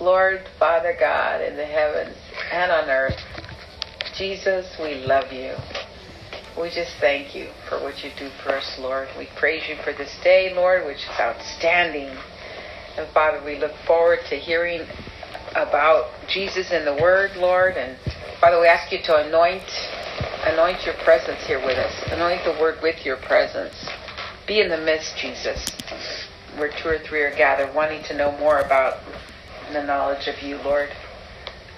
Lord, Father God in the heavens and on earth, Jesus, we love you. We just thank you for what you do for us, Lord. We praise you for this day, Lord, which is outstanding. And Father, we look forward to hearing about Jesus in the Word, Lord. And Father, we ask you to anoint anoint your presence here with us. Anoint the Word with your presence. Be in the midst, Jesus, where two or three are gathered, wanting to know more about the knowledge of you, Lord.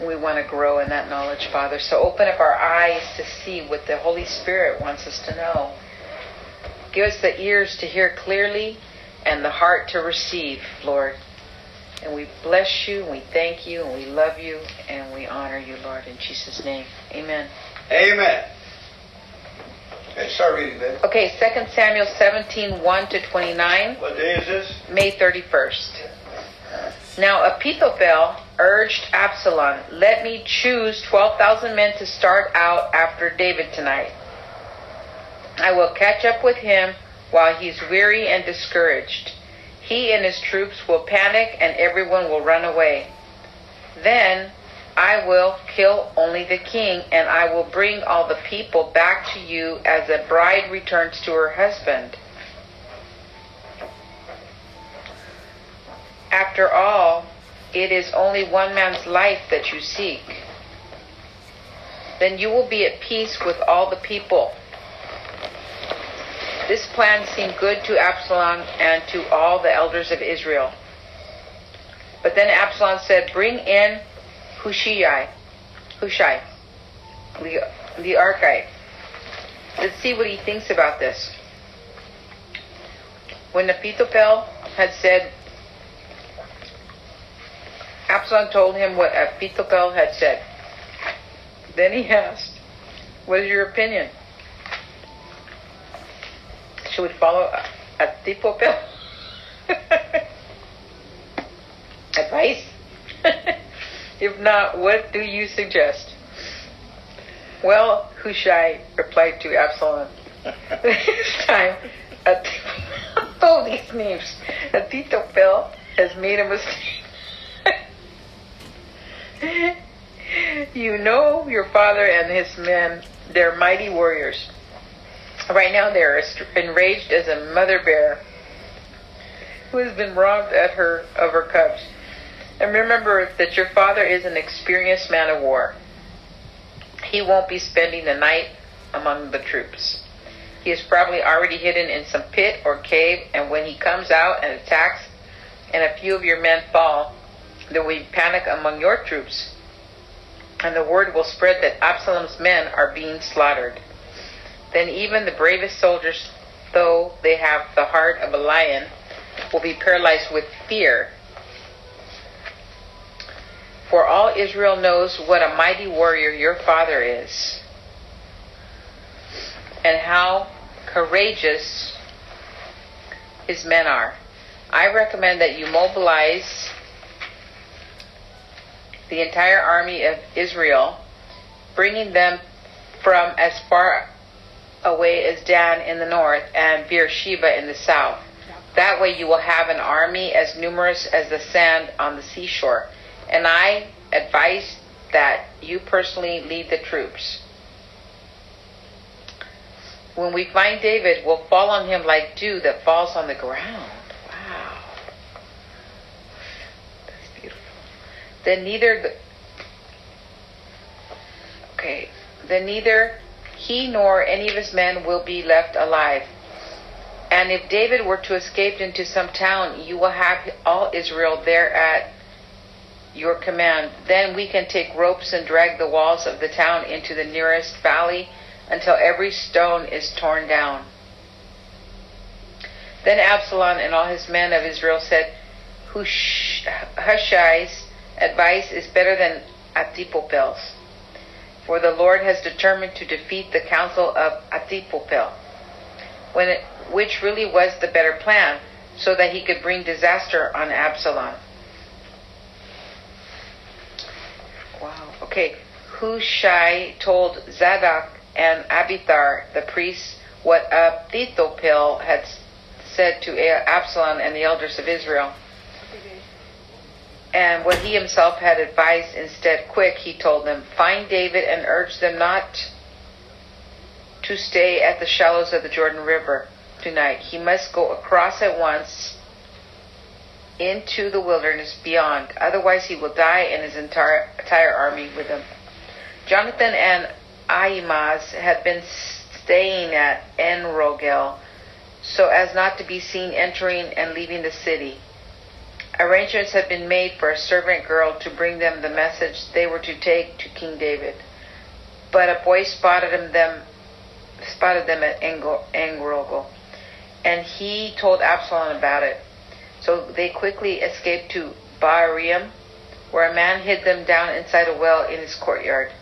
We want to grow in that knowledge, Father. So open up our eyes to see what the Holy Spirit wants us to know. Give us the ears to hear clearly and the heart to receive, Lord. And we bless you, and we thank you, and we love you, and we honor you, Lord, in Jesus' name. Amen. Amen. Okay, start reading, Ben. Okay, 2 Samuel 17, 1 to 29. What day is this? May 31st. Now Ahithophel urged Absalom, Let me choose 12,000 men to start out after David tonight. I will catch up with him while he's weary and discouraged. He and his troops will panic and everyone will run away. Then I will kill only the king, and I will bring all the people back to you as a bride returns to her husband. After all, it is only one man's life that you seek. Then you will be at peace with all the people. This plan seemed good to Absalom and to all the elders of Israel. But then Absalom said, Bring in Hushai, Hushai, the, the Archite. Let's see what he thinks about this. When Ahithophel had said, Absalom told him what Ahithophel had said. Then he asked, What is your opinion? Should we follow Ahithophel? Advice? if not, what do you suggest? Well, Hushai replied to Absalom. this time, oh, these names. Ahithophel has made a mistake. You know your father and his men, they're mighty warriors. Right now they're enraged as a mother bear who has been robbed at her of her cubs. And remember that your father is an experienced man of war. He won't be spending the night among the troops. He is probably already hidden in some pit or cave, and when he comes out and attacks, and a few of your men fall, there will be panic among your troops, and the word will spread that Absalom's men are being slaughtered. Then even the bravest soldiers, though they have the heart of a lion, will be paralyzed with fear. For all Israel knows what a mighty warrior your father is, and how courageous his men are. I recommend that you mobilize the entire army of Israel, bringing them from as far away as Dan in the north and Beersheba in the south. That way you will have an army as numerous as the sand on the seashore. And I advise that you personally lead the troops. When we find David, we'll fall on him like dew that falls on the ground. Wow. That's beautiful. Then neither the, Okay. Then neither he nor any of his men will be left alive. And if David were to escape into some town, you will have all Israel there at your command. Then we can take ropes and drag the walls of the town into the nearest valley until every stone is torn down. Then Absalom and all his men of Israel said, Hushai's advice is better than Ahithophel's, for the Lord has determined to defeat the counsel of when it, which really was the better plan, so that he could bring disaster on Absalom. Wow. Okay. Hushai told Zadok and Abiathar, the priests, what Ahithophel had said to Absalom and the elders of Israel. And what he himself had advised instead quick, he told them, Find David and urge them not to stay at the shallows of the Jordan River tonight. He must go across at once into the wilderness beyond. Otherwise, he will die and his entire, entire army with him. Jonathan and Ahimaaz had been staying at En Rogel so as not to be seen entering and leaving the city. Arrangements had been made for a servant girl to bring them the message they were to take to King David. But a boy spotted them, spotted them at En Rogel, and he told Absalom about it. So they quickly escaped to Bahurim, where a man hid them down inside a well in his courtyard.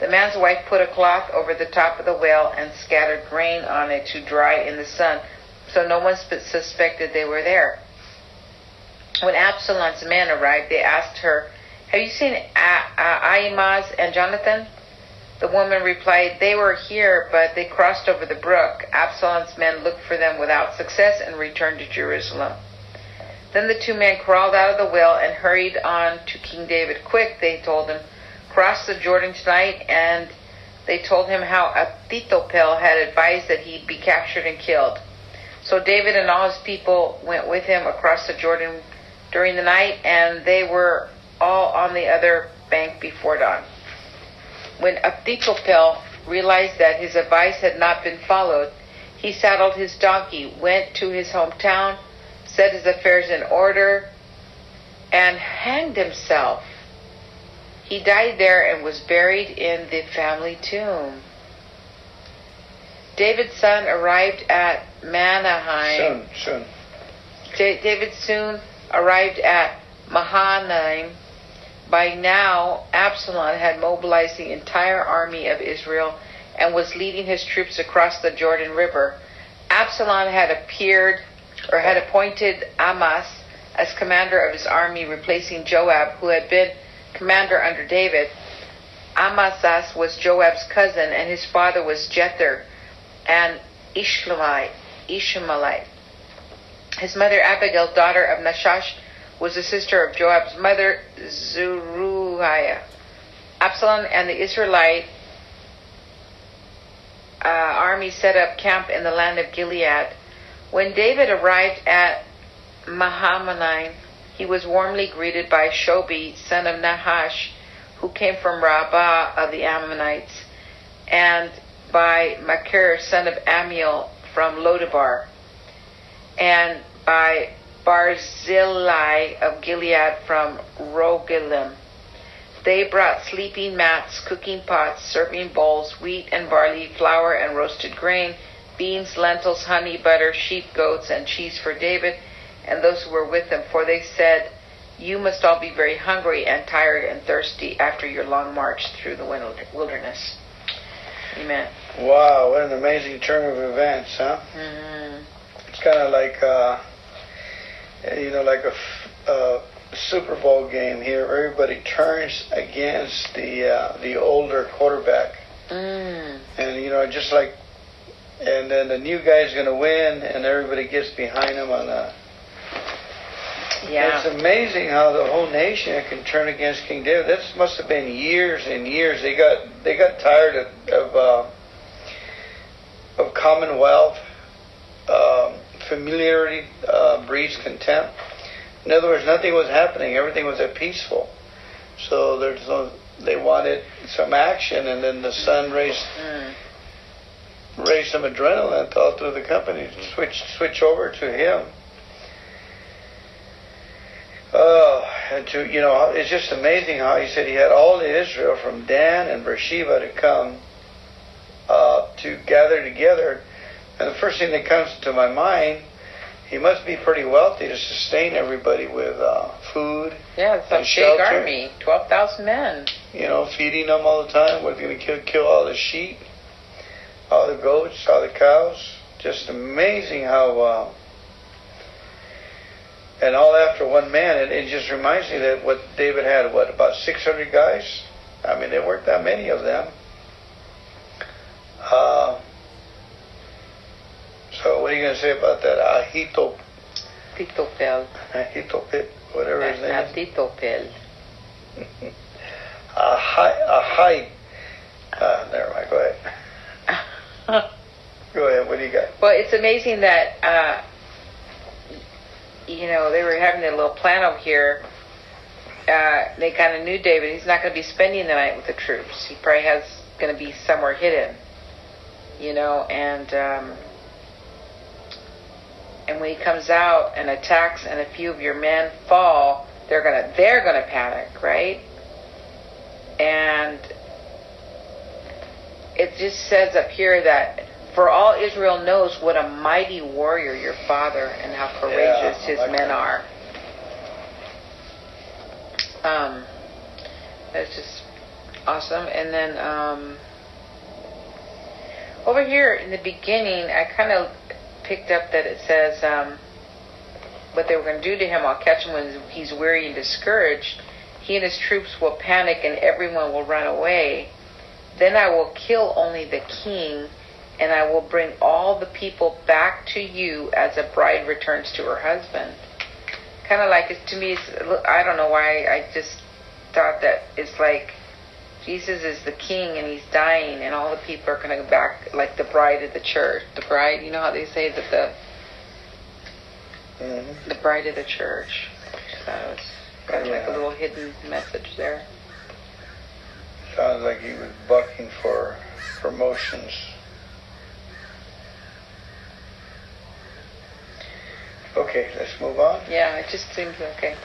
The man's wife put a cloth over the top of the well and scattered grain on it to dry in the sun, so no one suspected they were there. When Absalom's men arrived, they asked her, Have you seen Ahimaaz and Jonathan? The woman replied, They were here, but they crossed over the brook. Absalom's men looked for them without success and returned to Jerusalem. Then the two men crawled out of the well and hurried on to King David. Quick, they told him, cross the Jordan tonight, and they told him how Ahithophel had advised that he'd be captured and killed. So David and all his people went with him across the Jordan during the night, and they were all on the other bank before dawn. When Ahithophel realized that his advice had not been followed, he saddled his donkey, went to his hometown, set his affairs in order, and hanged himself. He died there and was buried in the family tomb. David's son arrived at Mahanaim. Soon, soon. David soon arrived at Mahanaim. By now, Absalom had mobilized the entire army of Israel and was leading his troops across the Jordan River. Absalom had appeared or had appointed Amasa as commander of his army, replacing Joab, who had been commander under David. Amasas was Joab's cousin, and his father was Jether and Ishmaelite. Ishmaelite. His mother Abigail, daughter of Nahash, was the sister of Joab's mother, Zeruiah. Absalom and the Israelite uh, army set up camp in the land of Gilead. When David arrived at Mahanaim, he was warmly greeted by Shobi, son of Nahash, who came from Rabbah of the Ammonites, and by Makir, son of Amiel, from Lodabar, and by Barzillai of Gilead from Rogelim. They brought sleeping mats, cooking pots, serving bowls, wheat and barley, flour and roasted grain, beans, lentils, honey, butter, sheep, goats, and cheese for David and those who were with him, for they said, You must all be very hungry and tired and thirsty after your long march through the wilderness. Amen. Wow, what an amazing turn of events, huh? Mm-hmm. Kind of like, uh, you know, like a uh, Super Bowl game here. Everybody turns against the uh, the older quarterback, mm. and you know, just like, and then the new guy's going to win, and everybody gets behind him on a. Yeah. It's amazing how the whole nation can turn against King David. This must have been years and years. They got they got tired of of, uh, of commonwealth um, familiarity uh, breeds contempt. In other words, nothing was happening. Everything was peaceful. So there's no, they wanted some action, and then the son raised mm. raised some adrenaline all through the company. Switch switch over to him. Uh, and to you know, it's just amazing how he said he had all of Israel from Dan and Beersheba to come uh, to gather together. And the first thing that comes to my mind he must be pretty wealthy to sustain everybody with uh, food. Yeah, it's a big shelter. army, twelve thousand men. You know, feeding them all the time. What if you kill, kill all the sheep, all the goats, all the cows? Just amazing how. Uh, and all after one man. And it just reminds me that what David had, what about six hundred guys? I mean, there weren't that many of them. Uh, so what are you say about that? Ahito, Ahithophel. Ahithophel. whatever his name is. Ahithophel. A high, a. Uh, never mind. Go ahead. Go ahead. What do you got? Well, it's amazing that uh, you know they were having their little plan over here. Uh, they kind of knew David. He's not going to be spending the night with the troops. He probably has going to be somewhere hidden. You know, and um, and when he comes out and attacks, and a few of your men fall, they're gonna they're gonna panic, right? And it just says up here that for all Israel knows what a mighty warrior your father and how courageous Yeah, his like men that. are. Um, that's just awesome. And then um, over here in the beginning, I kind of picked up that it says um, what they were going to do to him. I'll catch him when he's weary and discouraged. He and his troops will panic, and everyone will run away. Then I will kill only the king, and I will bring all the people back to you as a bride returns to her husband. Kind of like it to me. It's, I don't know why. I just thought that it's like Jesus is the king and he's dying, and all the people are going to go back like the bride of the church. The bride, you know how they say that the Mhm. the bride of the church. So it's kind of like a little hidden message there. Sounds like he was bucking for promotions. Okay, let's move on. Yeah, it just seems okay.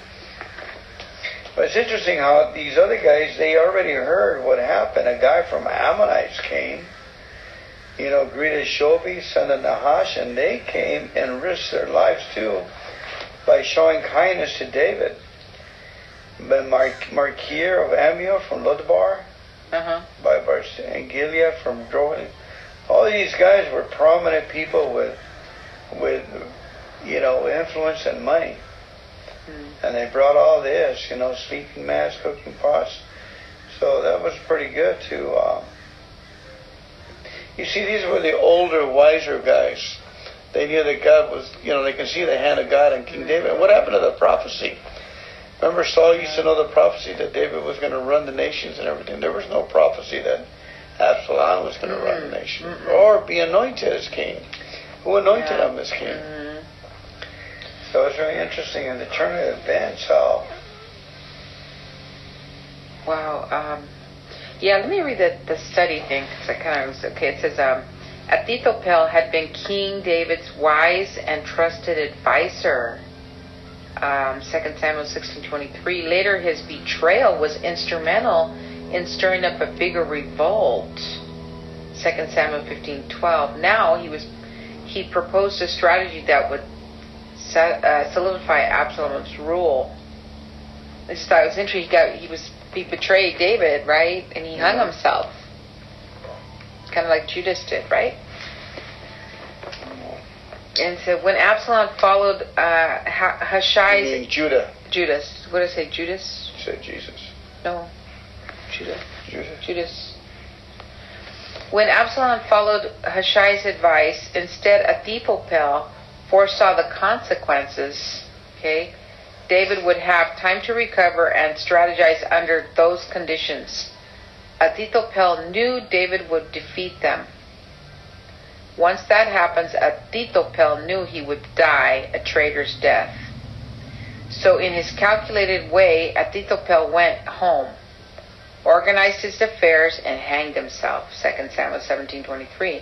But it's interesting how these other guys, they already heard what happened. A guy from Ammonites came, you know, greeted Shobi, son of Nahash, and they came and risked their lives too by showing kindness to David. But Mark, Markir of Amiel from Lodabar, Uh huh. by Bars and Gilead from Droid. All these guys were prominent people with, with, you know, influence and money. Mm. And they brought all this, you know, sleeping mats, cooking pots. So that was pretty good to. Uh, you see, these were the older, wiser guys. They knew that God was, you know, they can see the hand of God in King David. And what happened to the prophecy? Remember, Saul used to know the prophecy that David was going to run the nations and everything. There was no prophecy that Absalom was going to run the nation or be anointed as king. Who anointed him as king? So it's really interesting in the of events how Wow. Um, yeah, let me read the, the study thing because I kind of was okay. It says, um, had been King David's wise and trusted advisor. Um, 2 Samuel 16:23. Later, his betrayal was instrumental in stirring up a bigger revolt. 2 Samuel 15:12. Now he was he proposed a strategy that would uh, solidify Absalom's rule. I just thought it was interesting. He got he was he betrayed David, right? And he hung himself, kind of like Judas did, right? And so when Absalom followed uh, Ha- I mean Judah Judas, what did I say? Judas? said Jesus. No, Judas. Judah. Judas. When Absalom followed Hushai's advice, instead Ahithophel foresaw the consequences. Okay, David would have time to recover and strategize under those conditions. Ahithophel knew David would defeat them. Once that happens, Ahithophel knew he would die a traitor's death. So, in his calculated way, Ahithophel went home organized his affairs, and hanged himself. 2 Samuel 17:23.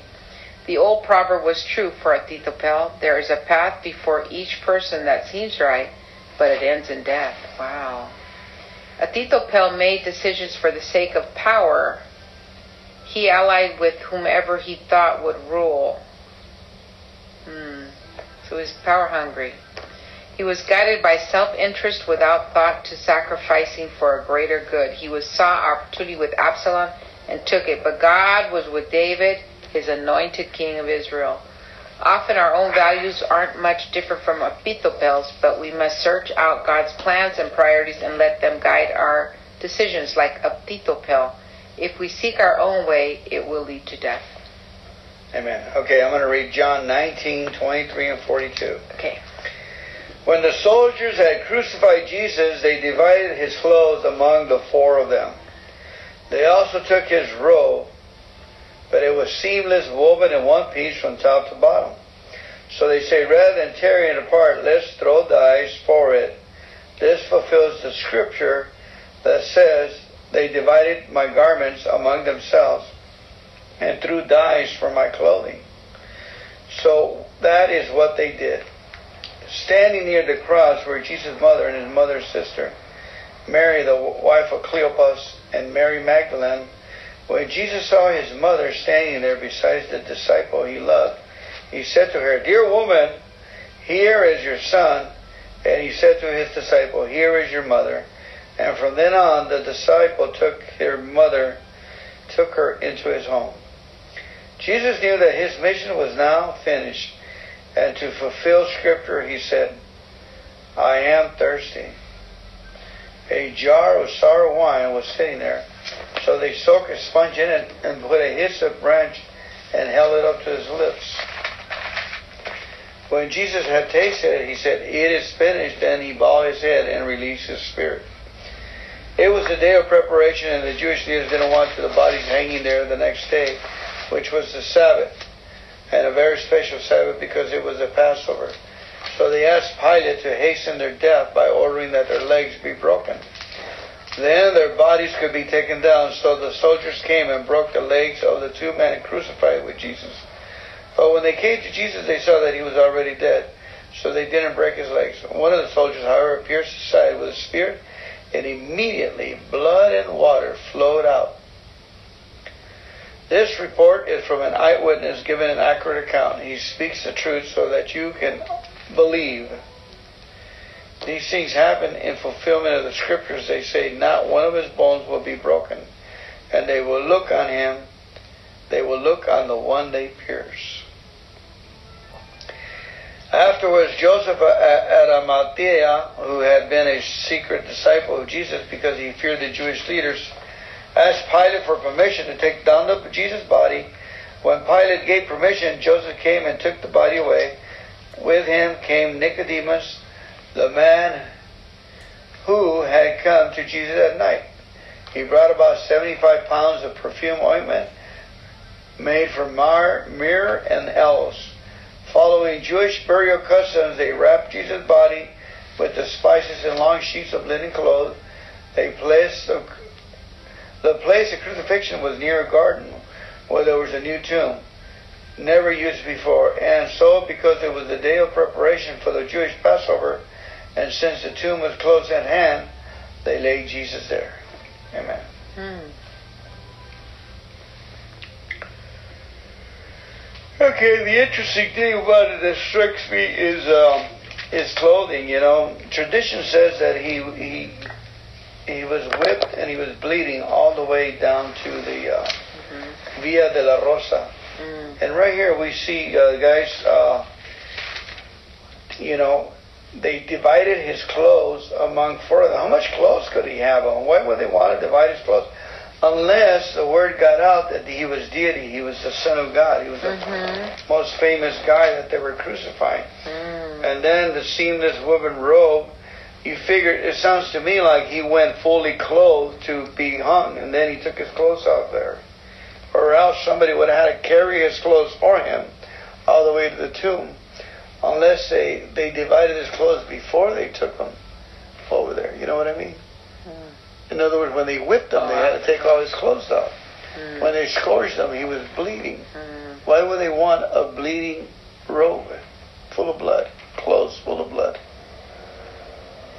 The old proverb was true for Ahithophel. There is a path before each person that seems right, but it ends in death. Wow. Ahithophel made decisions for the sake of power. He allied with whomever he thought would rule. Hmm. So he was power hungry. He was guided by self-interest without thought to sacrificing for a greater good. He was saw opportunity with Absalom and took it, but God was with David, his anointed king of Israel. Often our own values aren't much different from Ahithophel's, but we must search out God's plans and priorities and let them guide our decisions like Ahithophel. If we seek our own way, it will lead to death. Amen. Okay, I'm going to read John 19, 23, and 42. Okay. When the soldiers had crucified Jesus, they divided his clothes among the four of them. They also took his robe, but it was seamless, woven in one piece from top to bottom. So they say, rather than tearing it apart, let's throw dice for it. This fulfills the scripture that says, they divided my garments among themselves and threw dice for my clothing. So that is what they did. Standing near the cross were Jesus' mother and his mother's sister, Mary, the wife of Cleopas, and Mary Magdalene. When Jesus saw his mother standing there beside the disciple he loved, he said to her, Dear woman, here is your son. And he said to his disciple, Here is your mother. And from then on, the disciple took her mother, took her into his home. Jesus knew that his mission was now finished, and to fulfill Scripture, he said, I am thirsty. A jar of sour wine was sitting there, so they soaked a sponge in it and put a hyssop branch and held it up to his lips. When Jesus had tasted it, he said, It is finished. and he bowed his head and released his spirit. It was the day of preparation, and the Jewish leaders didn't want the bodies hanging there the next day which was the Sabbath, and a very special Sabbath because it was a Passover. So they asked Pilate to hasten their death by ordering that their legs be broken. Then their bodies could be taken down. So the soldiers came and broke the legs of the two men crucified with Jesus. But when they came to Jesus, they saw that he was already dead. So they didn't break his legs. One of the soldiers, however, pierced his side with a spear, and immediately blood and water flowed out this report is from an eyewitness giving an accurate account. He speaks the truth so that you can believe. These things happen in fulfillment of the scriptures. They say, Not one of his bones will be broken. And they will look on him, they will look on the one they pierce. Afterwards, Joseph uh, uh, Arimathea, who had been a secret disciple of Jesus because he feared the Jewish leaders, asked Pilate for permission to take down the Jesus' body. When Pilate gave permission, Joseph came and took the body away. With him came Nicodemus, the man who had come to Jesus at night. He brought about 75 pounds of perfume ointment made from myrrh and aloes. Following Jewish burial customs, they wrapped Jesus' body with the spices and long sheets of linen cloth. They placed the the place of crucifixion was near a garden where there was a new tomb, never used before. And so, because it was the day of preparation for the Jewish Passover, and since the tomb was close at hand, they laid Jesus there. Amen. Hmm. Okay, the interesting thing about it that strikes me is um, his clothing. You know, tradition says that he he he was whipped and he was bleeding all the way down to the uh, mm-hmm. Via de la Rosa. Mm. And right here we see, uh, guys, uh, you know, they divided his clothes among four of them. How much clothes could he have on? Why would they want to divide his clothes? Unless the word got out that he was deity, he was the Son of God, he was mm-hmm. the most famous guy that they were crucifying. Mm. And then the seamless woven robe you figure it sounds to me like he went fully clothed to be hung and then he took his clothes off there or else somebody would have had to carry his clothes for him all the way to the tomb unless they they divided his clothes before they took him over there you know what i mean mm. in other words when they whipped him oh, they had to take all his clothes off mm. when they scourged him he was bleeding mm. why would they want a bleeding robe full of blood clothes full of blood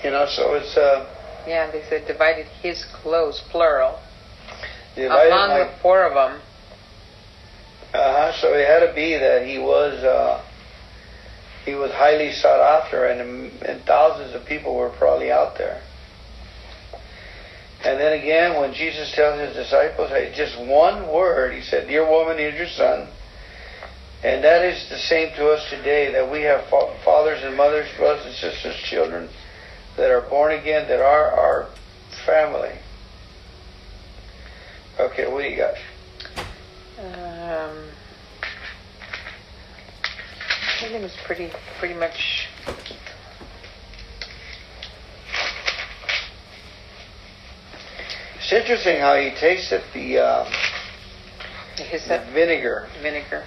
you know, so it's. Uh, yeah, they said divided his clothes, plural. Among my, the four of them. Uh huh. So it had to be that he was. Uh, he was highly sought after, and, and thousands of people were probably out there. And then again, when Jesus tells his disciples, hey, just one word, he said, Dear woman, here's your son. And that is the same to us today, that we have fathers and mothers, brothers and sisters, children, that are born again, that are our family. Okay, what do you got? Um, everything was pretty pretty much It's interesting how he tasted the, um, the vinegar. Vinegar.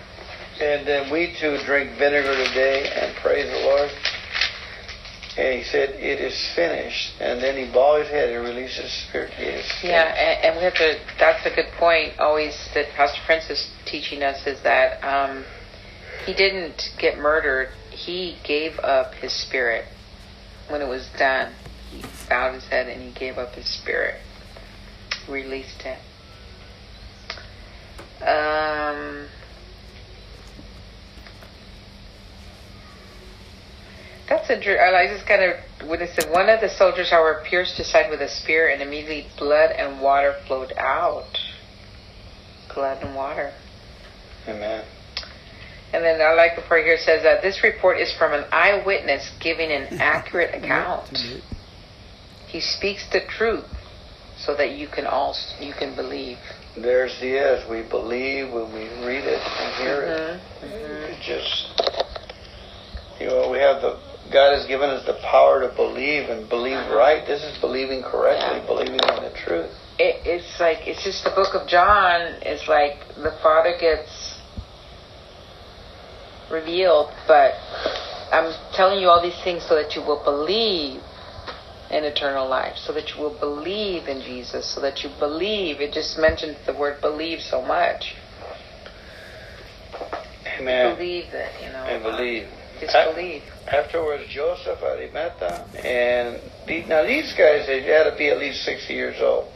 And then we too drink vinegar today and praise the Lord. And he said, It is finished. And then he bowed his head and released his spirit. Yeah, and, and, we have to, that's a good point always that Pastor Prince is teaching us is that um, he didn't get murdered. He gave up his spirit when it was done. He bowed his head and he gave up his spirit, released it. Um, That's interesting. I just kind of when it said one of the soldiers, however, pierced his side with a spear, and immediately blood and water flowed out. Blood and water. Amen. And then I like the part here says that this report is from an eyewitness giving an accurate account. He speaks the truth so that you can all you can believe. There's the is. We believe when we read it and hear Mm-hmm. it. It just you know, we have the God has given us the power to believe and believe right. This is believing correctly, Yeah. believing in the truth. It, it's like it's just the book of John is like the Father gets revealed, but I'm telling you all these things so that you will believe in eternal life, so that you will believe in Jesus, so that you believe. It just mentions the word believe so much. Amen. Believe that, you know. And believe. Just I- believe. Afterwards, Joseph Arimathea, and the, now these guys they had to be at least sixty years old.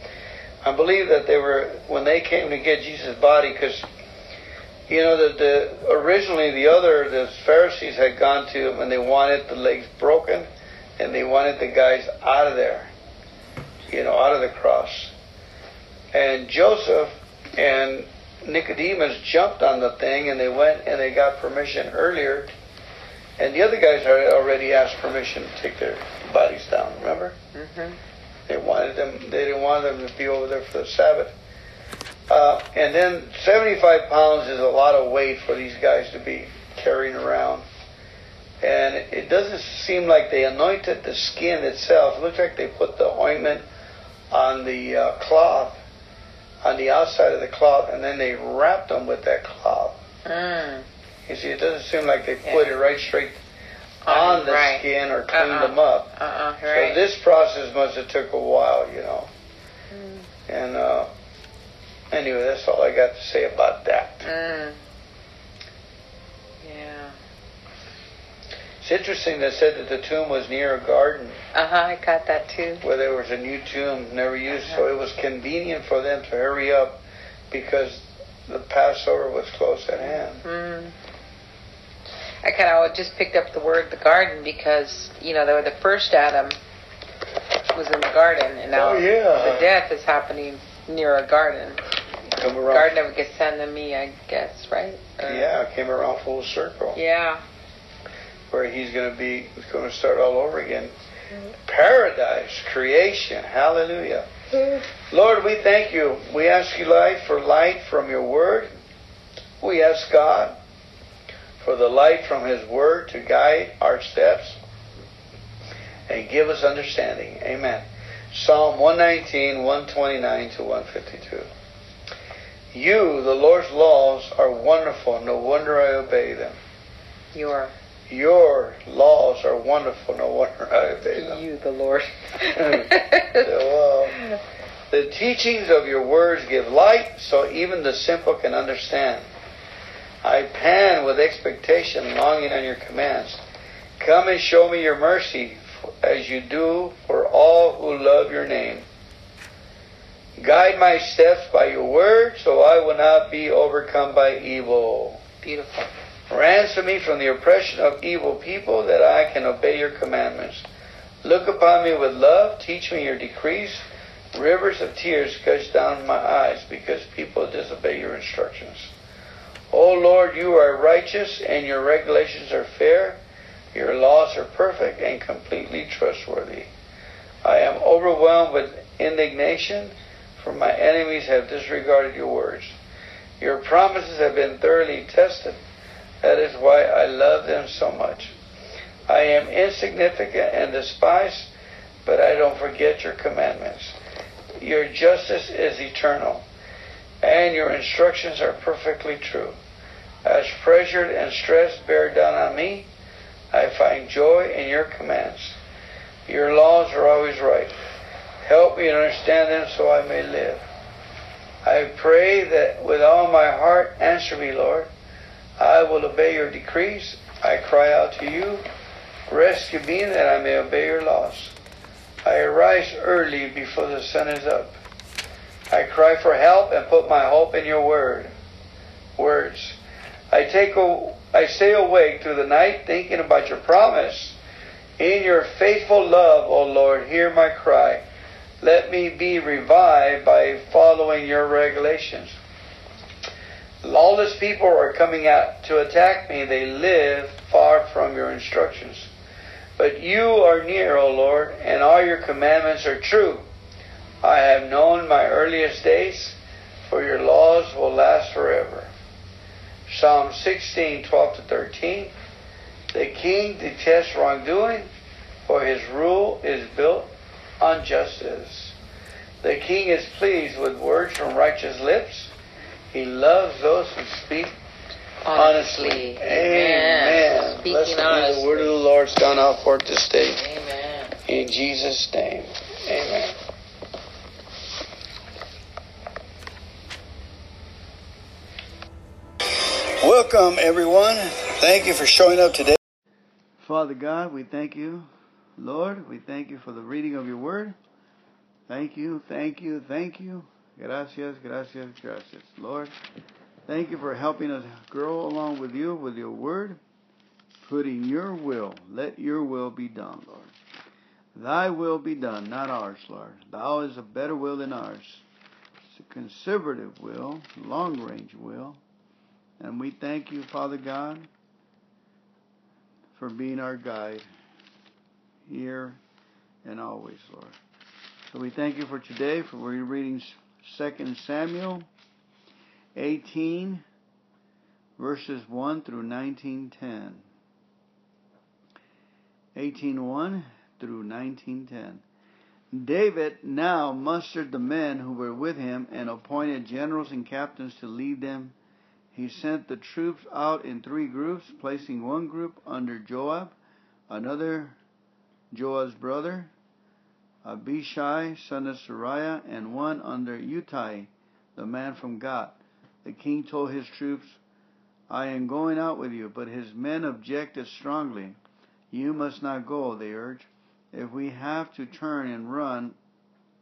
I believe that they were when they came to get Jesus' body, because you know that the originally the other the Pharisees had gone to him and they wanted the legs broken, and they wanted the guys out of there, you know, out of the cross. And Joseph and Nicodemus jumped on the thing, and they went and they got permission earlier and the other guys had already asked permission to take their bodies down. Remember? Mm-hmm. They wanted them. They didn't want them to be over there for the Sabbath. Uh, and then 75 pounds is a lot of weight for these guys to be carrying around. And it doesn't seem like they anointed the skin itself. It looks like they put the ointment on the uh, cloth, on the outside of the cloth, and then they wrapped them with that cloth. Mm. You see, it doesn't seem like they put Yeah. it right straight on the Right. skin or cleaned Uh-uh. them up. Uh-uh, So right. this process must have took a while, you know. Mm. And uh, anyway, that's all I got to say about that. Mm. Yeah. It's interesting they said that the tomb was near a garden Uh huh. I got that too. where there was a new tomb never used, so it was convenient for them to hurry up because the Passover was close at hand. Mm. I kind of just picked up the word the garden because you know they were the first Adam was in the garden, and now Oh, yeah. the death is happening near a garden. Come around. Garden of Gethsemane, I guess, right? Or- Yeah, came around full circle. Yeah. where he's going to be going to start all over again. Mm-hmm. Paradise, creation, hallelujah. Mm-hmm. Lord, we thank you. We ask you, light, for light from your word. We ask God for the light from his word to guide our steps and give us understanding. Amen. Psalm 119, 129 to 152. You, the Lord's laws, are wonderful. No wonder I obey them. Your Your laws are wonderful. No wonder I obey them. you, the Lord. Well, um, the teachings of your words give light so even the simple can understand. I pan with expectation, longing on your commands. Come and show me your mercy as you do for all who love your name. Guide my steps by your word so I will not be overcome by evil. Beautiful. Ransom me from the oppression of evil people that I can obey your commandments. Look upon me with love. Teach me your decrees. Rivers of tears gush down my eyes because people disobey your instructions. O Lord, you are righteous and your regulations are fair. Your laws are perfect and completely trustworthy. I am overwhelmed with indignation, for my enemies have disregarded your words. Your promises have been thoroughly tested. That is why I love them so much. I am insignificant and despised, but I don't forget your commandments. Your justice is eternal, and your instructions are perfectly true. As pressure and stress bear down on me, I find joy in your commands. Your laws are always right. Help me to understand them so I may live. I pray that with all my heart, answer me, Lord. I will obey your decrees. I cry out to you. Rescue me that I may obey your laws. I arise early before the sun is up. I cry for help and put my hope in your word. Words. I take a, I stay awake through the night thinking about your promise. In your faithful love, O Lord, hear my cry. Let me be revived by following your regulations. Lawless people are coming out to attack me. They live far from your instructions. But you are near, O Lord, and all your commandments are true. I have known my earliest days, for your laws will last forever. Psalm 16, 12 to 13. The king detests wrongdoing, for his rule is built on justice. The king is pleased with words from righteous lips. He loves those who speak honestly. Honestly. Amen. Amen. Speaking Blessed be honestly. the word of the Lord's gone out forth this day. Amen. In Jesus' name. Amen. Welcome, everyone. Thank you for showing up today. Father God, we thank you. Lord, we thank you for the reading of your word. Thank you, thank you, thank you. Gracias, gracias, gracias. Lord, thank you for helping us grow along with you with your word, putting your will. Let your will be done, Lord. Thy will be done, not ours, Lord. Thou is a better will than ours. It's a conservative will, long range will. And we thank you, Father God, for being our guide here and always, Lord. So we thank you for today, for we're reading 2 Samuel 18, verses 1 through 1910. 18.1 through 1910. David now mustered the men who were with him and appointed generals and captains to lead them. He sent the troops out in three groups, placing one group under Joab, another Joab's brother, Abishai, son of Zeruiah, and one under Ittai, the man from Gath. The king told his troops, I am going out with you, but his men objected strongly. You must not go, they urged. If we have to turn and run,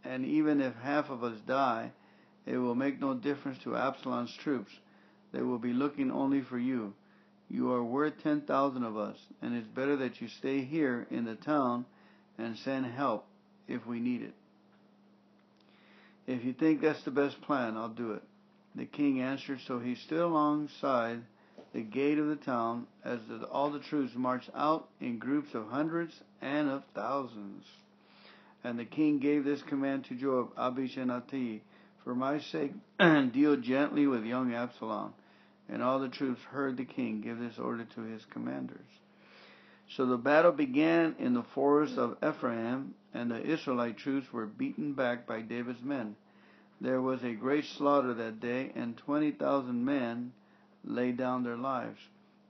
and even if half of us die, it will make no difference to Absalom's troops. They will be looking only for you. You are worth ten thousand of us, and it's better that you stay here in the town and send help if we need it. If you think that's the best plan, I'll do it. The king answered, so he stood alongside the gate of the town as the, all the troops marched out in groups of hundreds and of thousands. And the king gave this command to Joab, Abish, and For my sake, deal gently with young Absalom. And all the troops heard the king give this order to his commanders. So the battle began in the forest of Ephraim, and the Israelite troops were beaten back by David's men. There was a great slaughter that day, and twenty thousand men laid down their lives.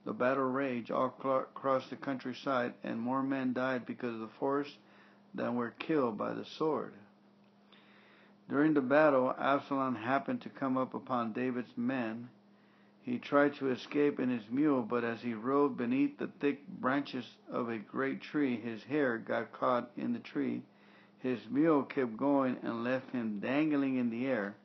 The battle raged all across the countryside, and more men died because of the forest than were killed by the sword. During the battle, Absalom happened to come up upon David's men. He tried to escape in his mule, but as he rode beneath the thick branches of a great tree, his hair got caught in the tree. His mule kept going and left him dangling in the air.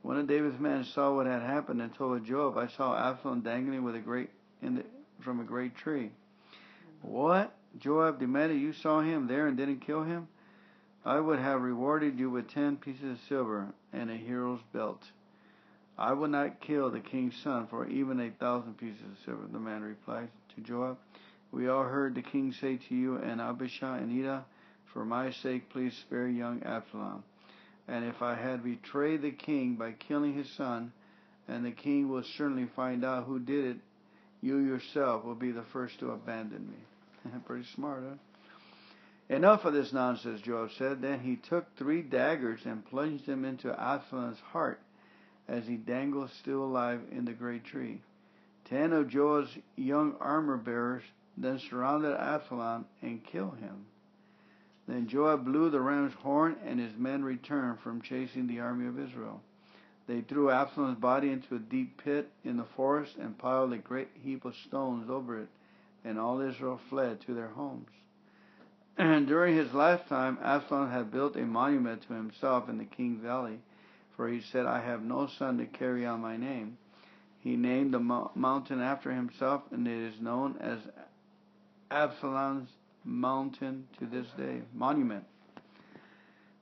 One of David's men saw what had happened and told Joab, "I saw Absalom dangling with a great the, from a great tree." What? Joab demanded. You saw him there and didn't kill him? I would have rewarded you with ten pieces of silver and a hero's belt. I will not kill the king's son for even a thousand pieces of silver, the man replied to Joab. We all heard the king say to you and Abishai and Ida, For my sake, please spare young Absalom. And if I had betrayed the king by killing his son, and the king will certainly find out who did it, you yourself will be the first to abandon me. Pretty smart, huh? Enough of this nonsense, Joab said. Then he took three daggers and plunged them into Absalom's heart as he dangled still alive in the great tree. Ten of Joab's young armor bearers then surrounded Absalom and killed him. Then Joab blew the ram's horn, and his men returned from chasing the army of Israel. They threw Absalom's body into a deep pit in the forest and piled a great heap of stones over it, and all Israel fled to their homes. And during his lifetime, Absalom had built a monument to himself in the King's Valley, for he said, I have no son to carry on my name. He named the mountain after himself, and it is known as Absalom's mountain to this day, monument.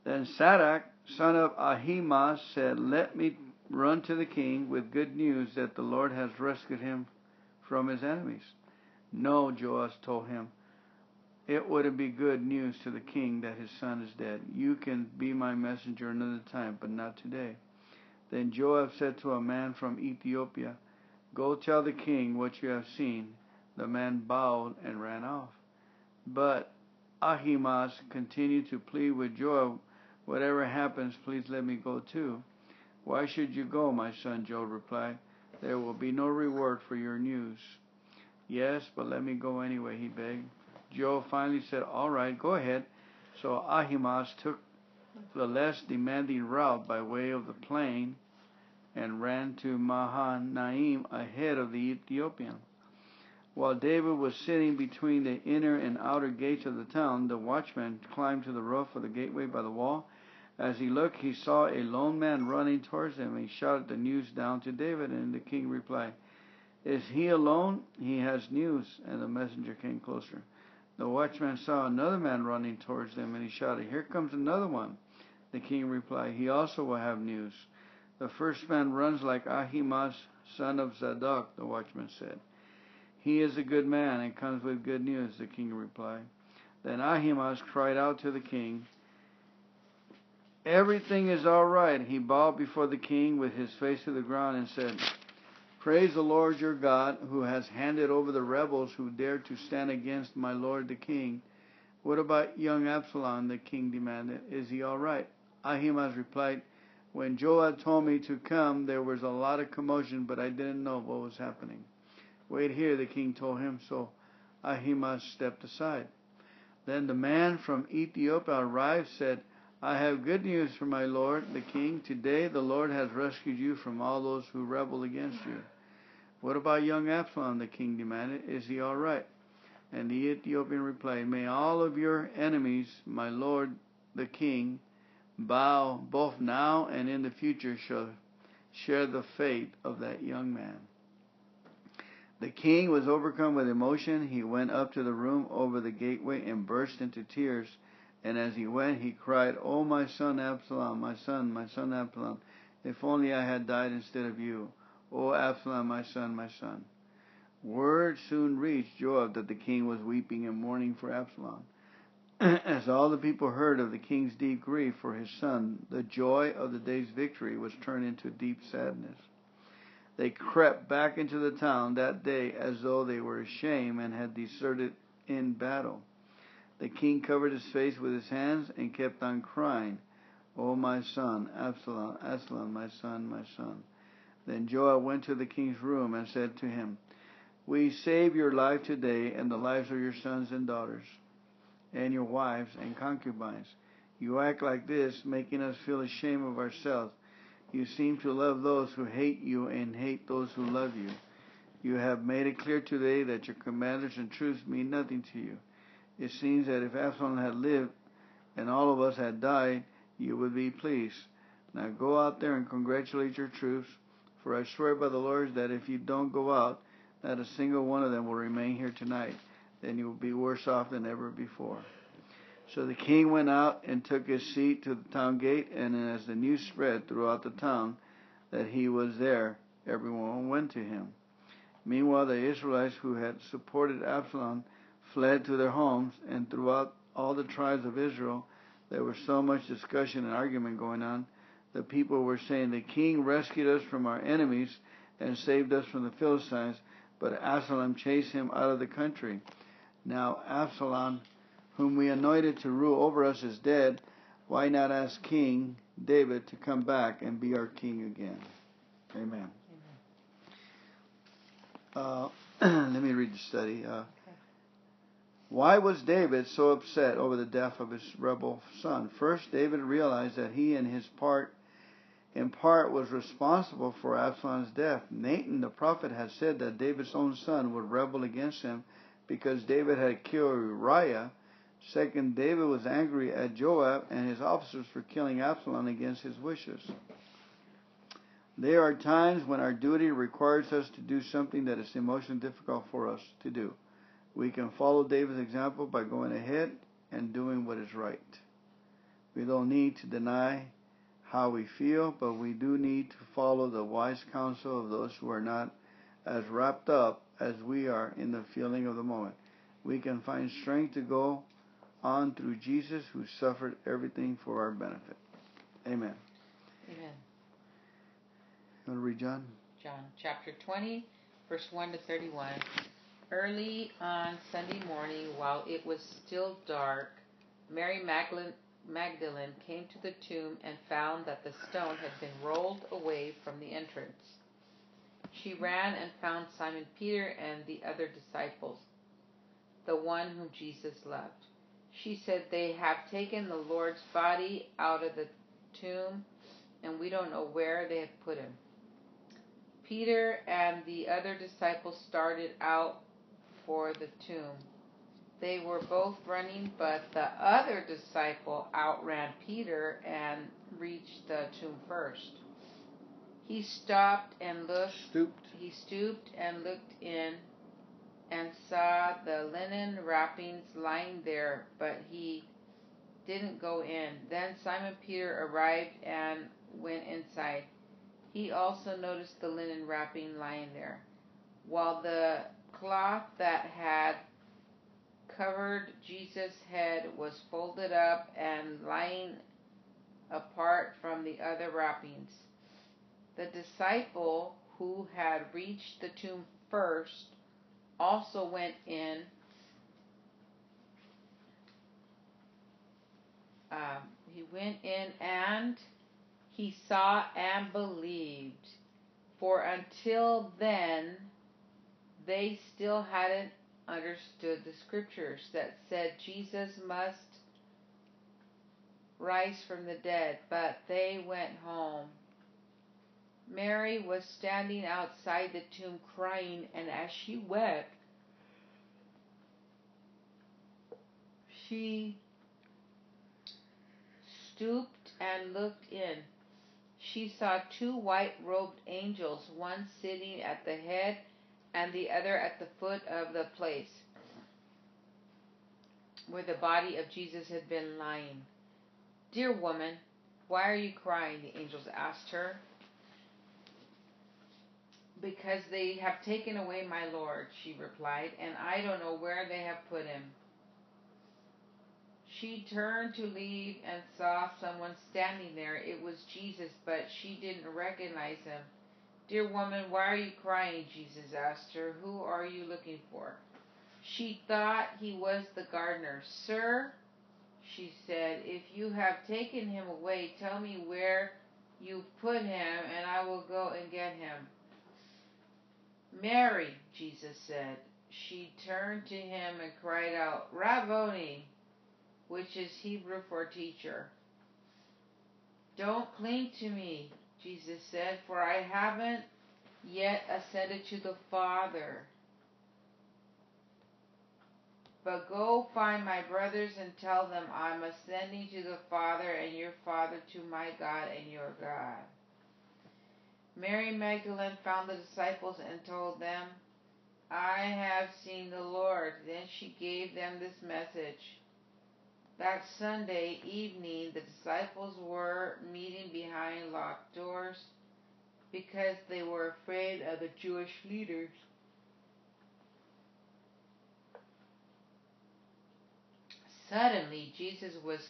Then Zadok, son of Ahimaaz, said, Let me run to the king with good news that the Lord has rescued him from his enemies. No, Joash told him, it wouldn't be good news to the king that his son is dead. You can be my messenger another time, but not today. Then Joab said to a man from Ethiopia, Go tell the king what you have seen. The man bowed and ran off. But Ahimaaz continued to plead with Joab, Whatever happens, please let me go too. Why should you go, my son? Joab replied. There will be no reward for your news. Yes, but let me go anyway, he begged. Joab finally said, All right, go ahead. So Ahimaaz took the less demanding route by way of the plain and ran to Mahanaim ahead of the Ethiopian. While David was sitting between the inner and outer gates of the town, the watchman climbed to the roof of the gateway by the wall. As he looked, he saw a lone man running towards him. He shouted the news down to David, and the king replied, Is he alone? He has news. And the messenger came closer. The watchman saw another man running towards them, and he shouted, Here comes another one. The king replied, He also will have news. The first man runs like Ahimaaz, son of Zadok, the watchman said. He is a good man and comes with good news, the king replied. Then Ahimaaz cried out to the king, Everything is all right. He bowed before the king with his face to the ground and said, Praise the Lord your God, who has handed over the rebels who dared to stand against my lord the king. What about young Absalom? the king demanded. Is he all right? Ahimaaz replied, When Joab told me to come, there was a lot of commotion, but I didn't know what was happening. Wait here, the king told him, so Ahimaaz stepped aside. Then the man from Ethiopia arrived, said, I have good news for my lord, the king. Today the Lord has rescued you from all those who rebel against you. What about young Absalom? the king demanded. Is he all right? And the Ethiopian replied, May all of your enemies, my lord the king, bow both now and in the future shall share the fate of that young man. The king was overcome with emotion. He went up to the room over the gateway and burst into tears. And as he went, he cried, Oh, my son Absalom, my son, my son Absalom, if only I had died instead of you. Oh, Absalom, my son, my son. Word soon reached Joab that the king was weeping and mourning for Absalom. As all the people heard of the king's deep grief for his son, the joy of the day's victory was turned into deep sadness. They crept back into the town that day as though they were ashamed and had deserted in battle. The king covered his face with his hands and kept on crying, O my son, Absalom, Absalom, my son, my son. Then Joab went to the king's room and said to him, We save your life today and the lives of your sons and daughters, and your wives and concubines. You act like this, making us feel ashamed of ourselves you seem to love those who hate you and hate those who love you. You have made it clear today that your commanders and troops mean nothing to you. It seems that if Absalom had lived and all of us had died, you would be pleased. Now go out there and congratulate your troops, for I swear by the Lord that if you don't go out, not a single one of them will remain here tonight. Then you will be worse off than ever before. So the king went out and took his seat to the town gate, and as the news spread throughout the town that he was there, everyone went to him. Meanwhile, the Israelites who had supported Absalom fled to their homes, and throughout all the tribes of Israel, there was so much discussion and argument going on. The people were saying, The king rescued us from our enemies and saved us from the Philistines, but Absalom chased him out of the country. Now Absalom whom we anointed to rule over us, is dead, why not ask King David to come back and be our king again? Amen. Uh, let me read the study. Uh, why was David so upset over the death of his rebel son? First, David realized that he and his part, in part, was responsible for Absalom's death. Nathan the prophet had said that David's own son would rebel against him because David had killed Uriah. Second, David was angry at Joab and his officers for killing Absalom against his wishes. There are times when our duty requires us to do something that is emotionally difficult for us to do. We can follow David's example by going ahead and doing what is right. We don't need to deny how we feel, but we do need to follow the wise counsel of those who are not as wrapped up as we are in the feeling of the moment. We can find strength to go on through Jesus who suffered everything for our benefit. Amen. Amen. You want to read John? John chapter 20, verse 1 to 31. Early on Sunday morning, while it was still dark, Mary Magdalene, came to the tomb and found that the stone had been rolled away from the entrance. She ran and found Simon Peter and the other disciples, the one whom Jesus loved. She said, They have taken the Lord's body out of the tomb, and we don't know where they have put him. Peter and the other disciples started out for the tomb. They were both running, but the other disciple outran Peter and reached the tomb first. He stopped and looked. Stooped. He stooped and looked in and saw the linen wrappings lying there, but he didn't go in. Then Simon Peter arrived and went inside. He also noticed the linen wrapping lying there. While the cloth that had covered Jesus' head was folded up and lying apart from the other wrappings. The disciple who had reached the tomb first also went in. Um, he went in and he saw and believed. For until then, they still hadn't understood the scriptures that said Jesus must rise from the dead, but they went home. Mary was standing outside the tomb crying, and as she wept, she stooped and looked in. She saw two white robed angels, one sitting at the head and the other at the foot of the place where the body of Jesus had been lying. Dear woman, why are you crying? The angels asked her. Because they have taken away my Lord, she replied, and I don't know where they have put him. She turned to leave and saw someone standing there. It was Jesus, but she didn't recognize him. Dear woman, why are you crying? Jesus asked her. Who are you looking for? She thought he was the gardener. Sir, she said, if you have taken him away, tell me where you put him, and I will go and get him. Mary, Jesus said. She turned to him and cried out, Rabboni, which is Hebrew for teacher. Don't cling to me, Jesus said, For I haven't yet ascended to the Father. But go find my brothers and tell them I'm ascending to the Father and your Father, to my God and your God. Mary Magdalene found the disciples and told them, I have seen the Lord. Then she gave them this message. That Sunday evening, the disciples were meeting behind locked doors because they were afraid of the Jewish leaders. Suddenly, Jesus was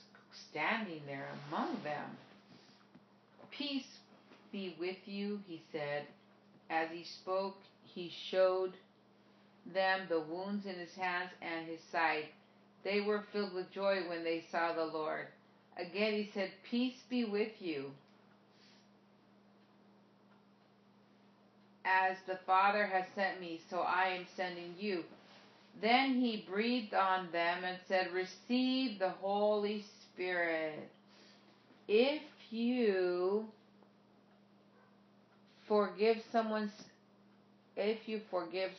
standing there among them. Peace be with you, he said. As he spoke, he showed them the wounds in his hands and his side. They were filled with joy when they saw the Lord. Again he said, Peace be with you. As the Father has sent me, so I am sending you. Then he breathed on them and said, Receive the Holy Spirit. If you forgive someone's, if you forgive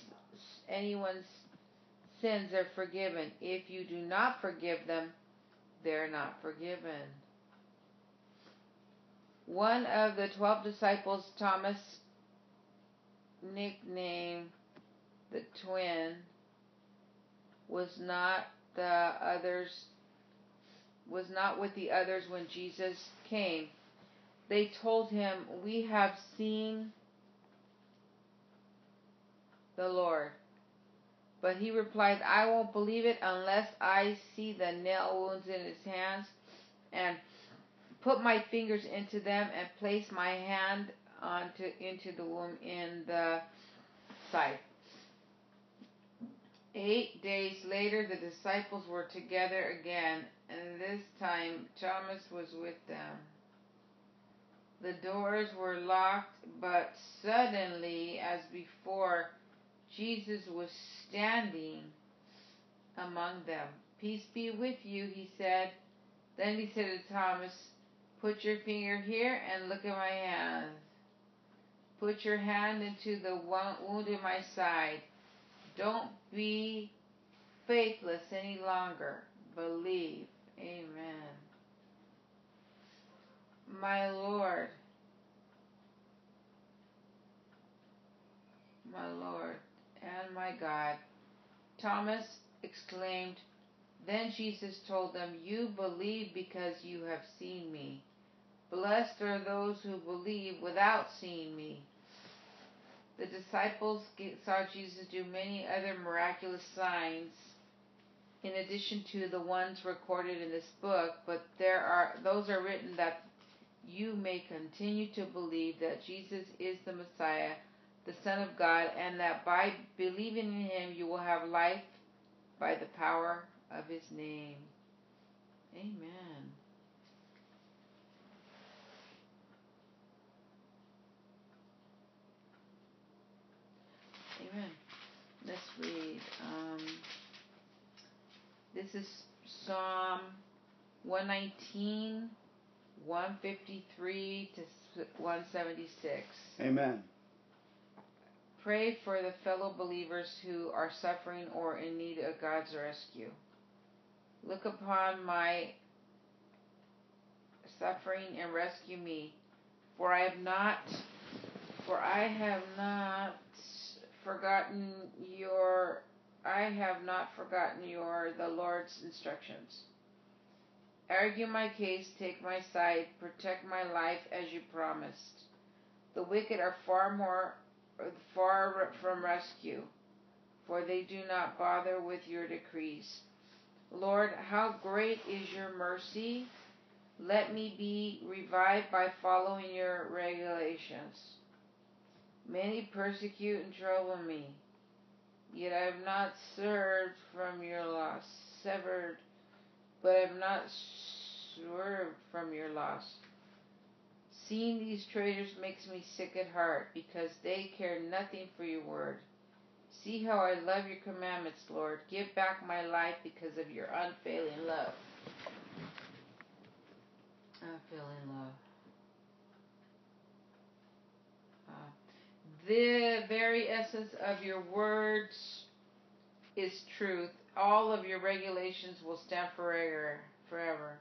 anyone's sins, they're forgiven. If you do not forgive them, they're not forgiven. One of the twelve disciples, Thomas, nicknamed the twin, was not the others was not with the others when Jesus came. They told him, "We have seen the Lord." But he replied, I won't believe it unless I see the nail wounds in his hands and put my fingers into them and place my hand onto into the wound in the side. Eight days later the disciples were together again, and this time Thomas was with them. The doors were locked, but suddenly, as before, Jesus was standing among them. Peace be with you, he said. Then he said to Thomas, Put your finger here and look at my hands. Put your hand into the wound in my side. Don't be faithless any longer. Believe. Amen. My Lord, my Lord, and my God. Thomas exclaimed. Then Jesus told them, You believe because you have seen me. Blessed are those who believe without seeing me. The disciples saw Jesus do many other miraculous signs in addition to the ones recorded in this book, but there are those are written that you may continue to believe that Jesus is the Messiah, the Son of God, and that by believing in him you will have life by the power of his name. Amen. Amen. Let's read. Um, this is Psalm 119, 153 to 176. Amen. Pray for the fellow believers who are suffering or in need of God's rescue. Look upon my suffering and rescue me, for I have not for I have not forgotten your I have not forgotten your the Lord's instructions. Argue my case, take my side, protect my life as you promised. The wicked are far more far from rescue, for they do not bother with your decrees. Lord, how great is your mercy! Let me be revived by following your regulations. Many persecute and trouble me, yet I have not served from your loss, severed, but I have not swerved from your loss. Seeing these traitors makes me sick at heart, because they care nothing for your word. See how I love your commandments, Lord. Give back my life because of your unfailing love. Unfailing love. Uh, the very essence of your words is truth. All of your regulations will stand forever. Forever.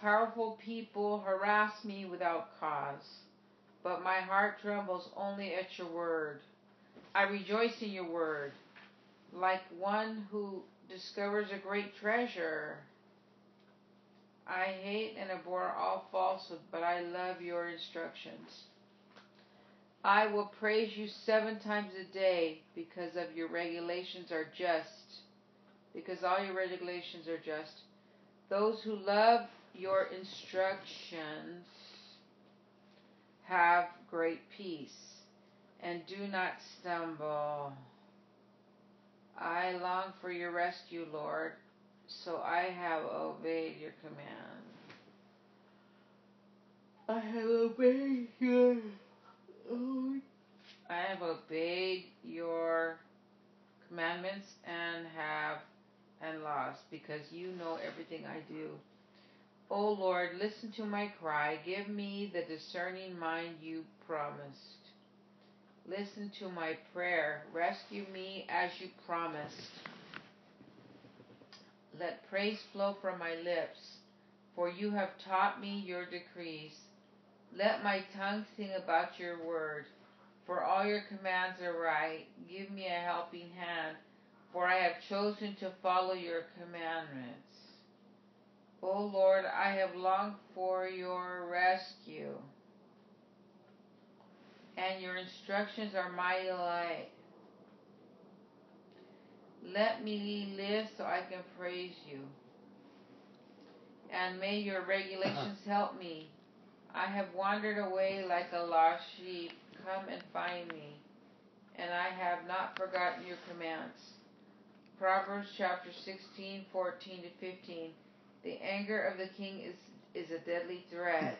Powerful people harass me without cause, but my heart trembles only at your word. I rejoice in your word, like one who discovers a great treasure. I hate and abhor all falsehood, but I love your instructions. I will praise you seven times a day because of your regulations are just, because all your regulations are just. Those who love your instructions have great peace and do not stumble. I long for your rescue, Lord. so I have obeyed your command. I have obeyed your. I have obeyed your commandments and have and lost because you know everything I do. O Lord, listen to my cry. Give me the discerning mind you promised. Listen to my prayer. Rescue me as you promised. Let praise flow from my lips, for you have taught me your decrees. Let my tongue sing about your word, for all your commands are right. Give me a helping hand, for I have chosen to follow your commandments. O oh Lord, I have longed for your rescue and your instructions are my delight. Let me live so I can praise you. And may your regulations help me. I have wandered away like a lost sheep. Come and find me. And I have not forgotten your commands. Proverbs chapter 16, 14 to 15. The anger of the king is, is a deadly threat.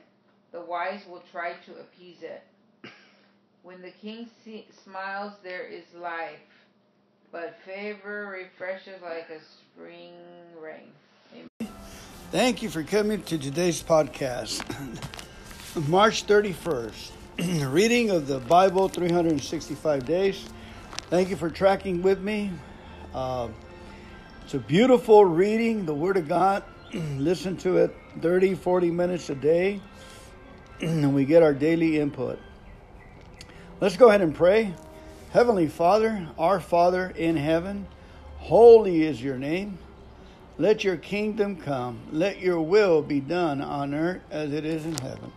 The wise will try to appease it. When the king see, smiles, there is life, but favor refreshes like a spring rain. Amen. Thank you for coming to today's podcast. March 31st, reading of the Bible 365 days. Thank you for tracking with me. Uh, it's a beautiful reading, the Word of God. Listen to it 30, 40 minutes a day, and we get our daily input. Let's go ahead and pray. Heavenly Father, our Father in heaven, holy is your name. Let your kingdom come. Let your will be done on earth as it is in heaven.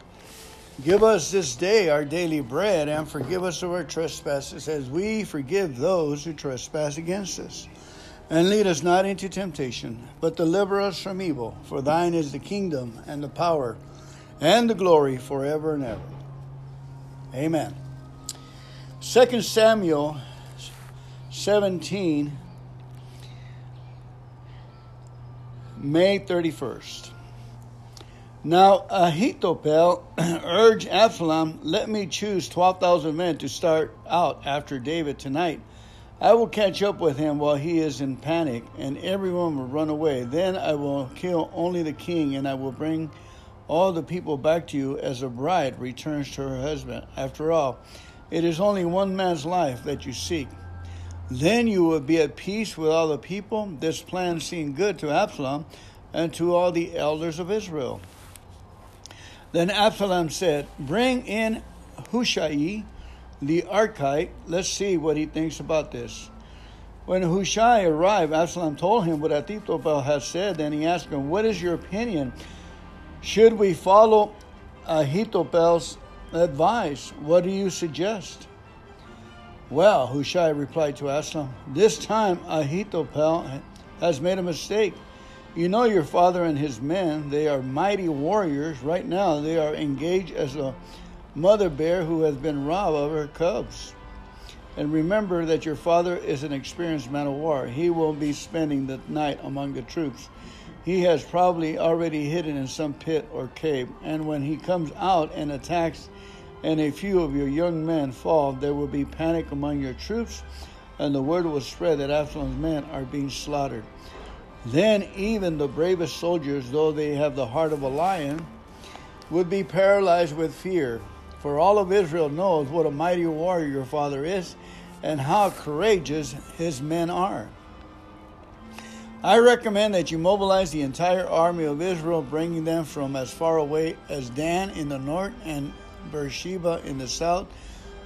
Give us this day our daily bread and forgive us of our trespasses as we forgive those who trespass against us. And lead us not into temptation, but deliver us from evil. For thine is the kingdom and the power and the glory forever and ever. Amen. 2 Samuel 17, May 31st. Now Ahithophel urged Absalom, Let me choose 12,000 men to start out after David tonight. I will catch up with him while he is in panic, and everyone will run away. Then I will kill only the king, and I will bring all the people back to you as a bride returns to her husband. After all, it is only one man's life that you seek. Then you will be at peace with all the people. This plan seemed good to Absalom and to all the elders of Israel. Then Absalom said, Bring in Hushai the Archite. Let's see what he thinks about this. When Hushai arrived, Absalom told him what Ahithophel had said. and he asked him, What is your opinion? Should we follow Ahithophel's advice. What do you suggest? Well, Hushai replied to Absalom, This time Ahithophel has made a mistake. You know your father and his men, they are mighty warriors. Right now, they are engaged as a mother bear who has been robbed of her cubs. And remember that your father is an experienced man of war. He will be spending the night among the troops. He has probably already hidden in some pit or cave, and when he comes out and attacks and a few of your young men fall, there will be panic among your troops, and the word will spread that Absalom's men are being slaughtered. Then even the bravest soldiers, though they have the heart of a lion, would be paralyzed with fear. For all of Israel knows what a mighty warrior your father is and how courageous his men are. I recommend that you mobilize the entire army of Israel, bringing them from as far away as Dan in the north and Beersheba in the south.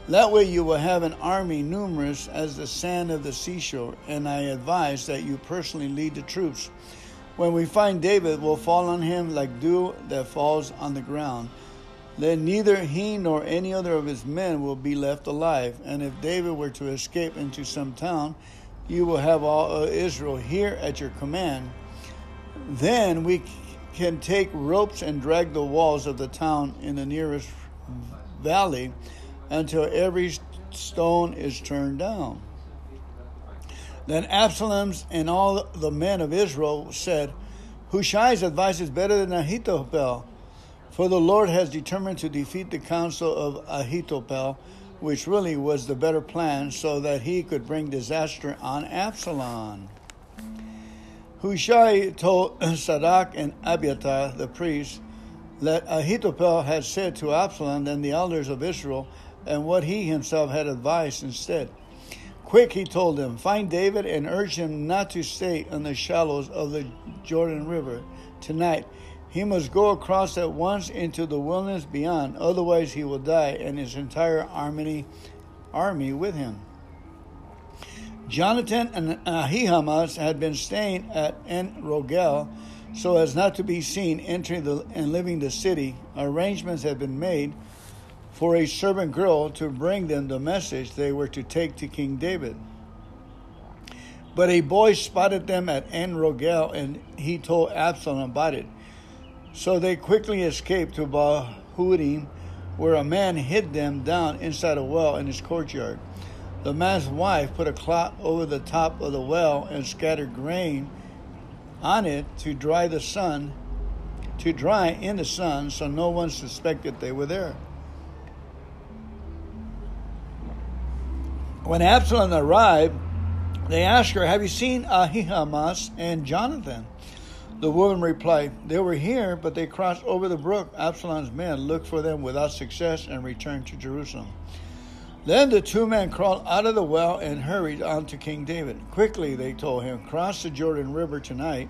That way you will have an army numerous as the sand of the seashore, and I advise that you personally lead the troops. When we find David, we'll fall on him like dew that falls on the ground. Then neither he nor any other of his men will be left alive. And if David were to escape into some town, you will have all Israel here at your command. Then we can take ropes and drag the walls of the town in the nearest valley until every stone is turned down. Then Absalom's and all the men of Israel said, Hushai's advice is better than Ahithophel, for the Lord has determined to defeat the counsel of Ahithophel, which really was the better plan, so that he could bring disaster on Absalom. Hushai told Zadok and Abiathar, the priests, that Ahithophel had said to Absalom and the elders of Israel, and what he himself had advised instead. Quick, he told them, find David and urge him not to stay in the shallows of the Jordan River tonight. He must go across at once into the wilderness beyond, otherwise he will die and his entire army, army with him. Jonathan and Ahimaaz had been staying at En Rogel so as not to be seen entering the, and leaving the city. Arrangements had been made for a servant girl to bring them the message they were to take to King David. But a boy spotted them at En Rogel and he told Absalom about it. So they quickly escaped to Bahurim, where a man hid them down inside a well in his courtyard. The man's wife put a cloth over the top of the well and scattered grain on it to dry the sun, to dry in the sun, so no one suspected they were there. When Absalom arrived, they asked her, Have you seen Ahimaaz and Jonathan? The woman replied, They were here, but they crossed over the brook. Absalom's men looked for them without success and returned to Jerusalem. Then the two men crawled out of the well and hurried on to King David. Quickly, they told him, cross the Jordan River tonight.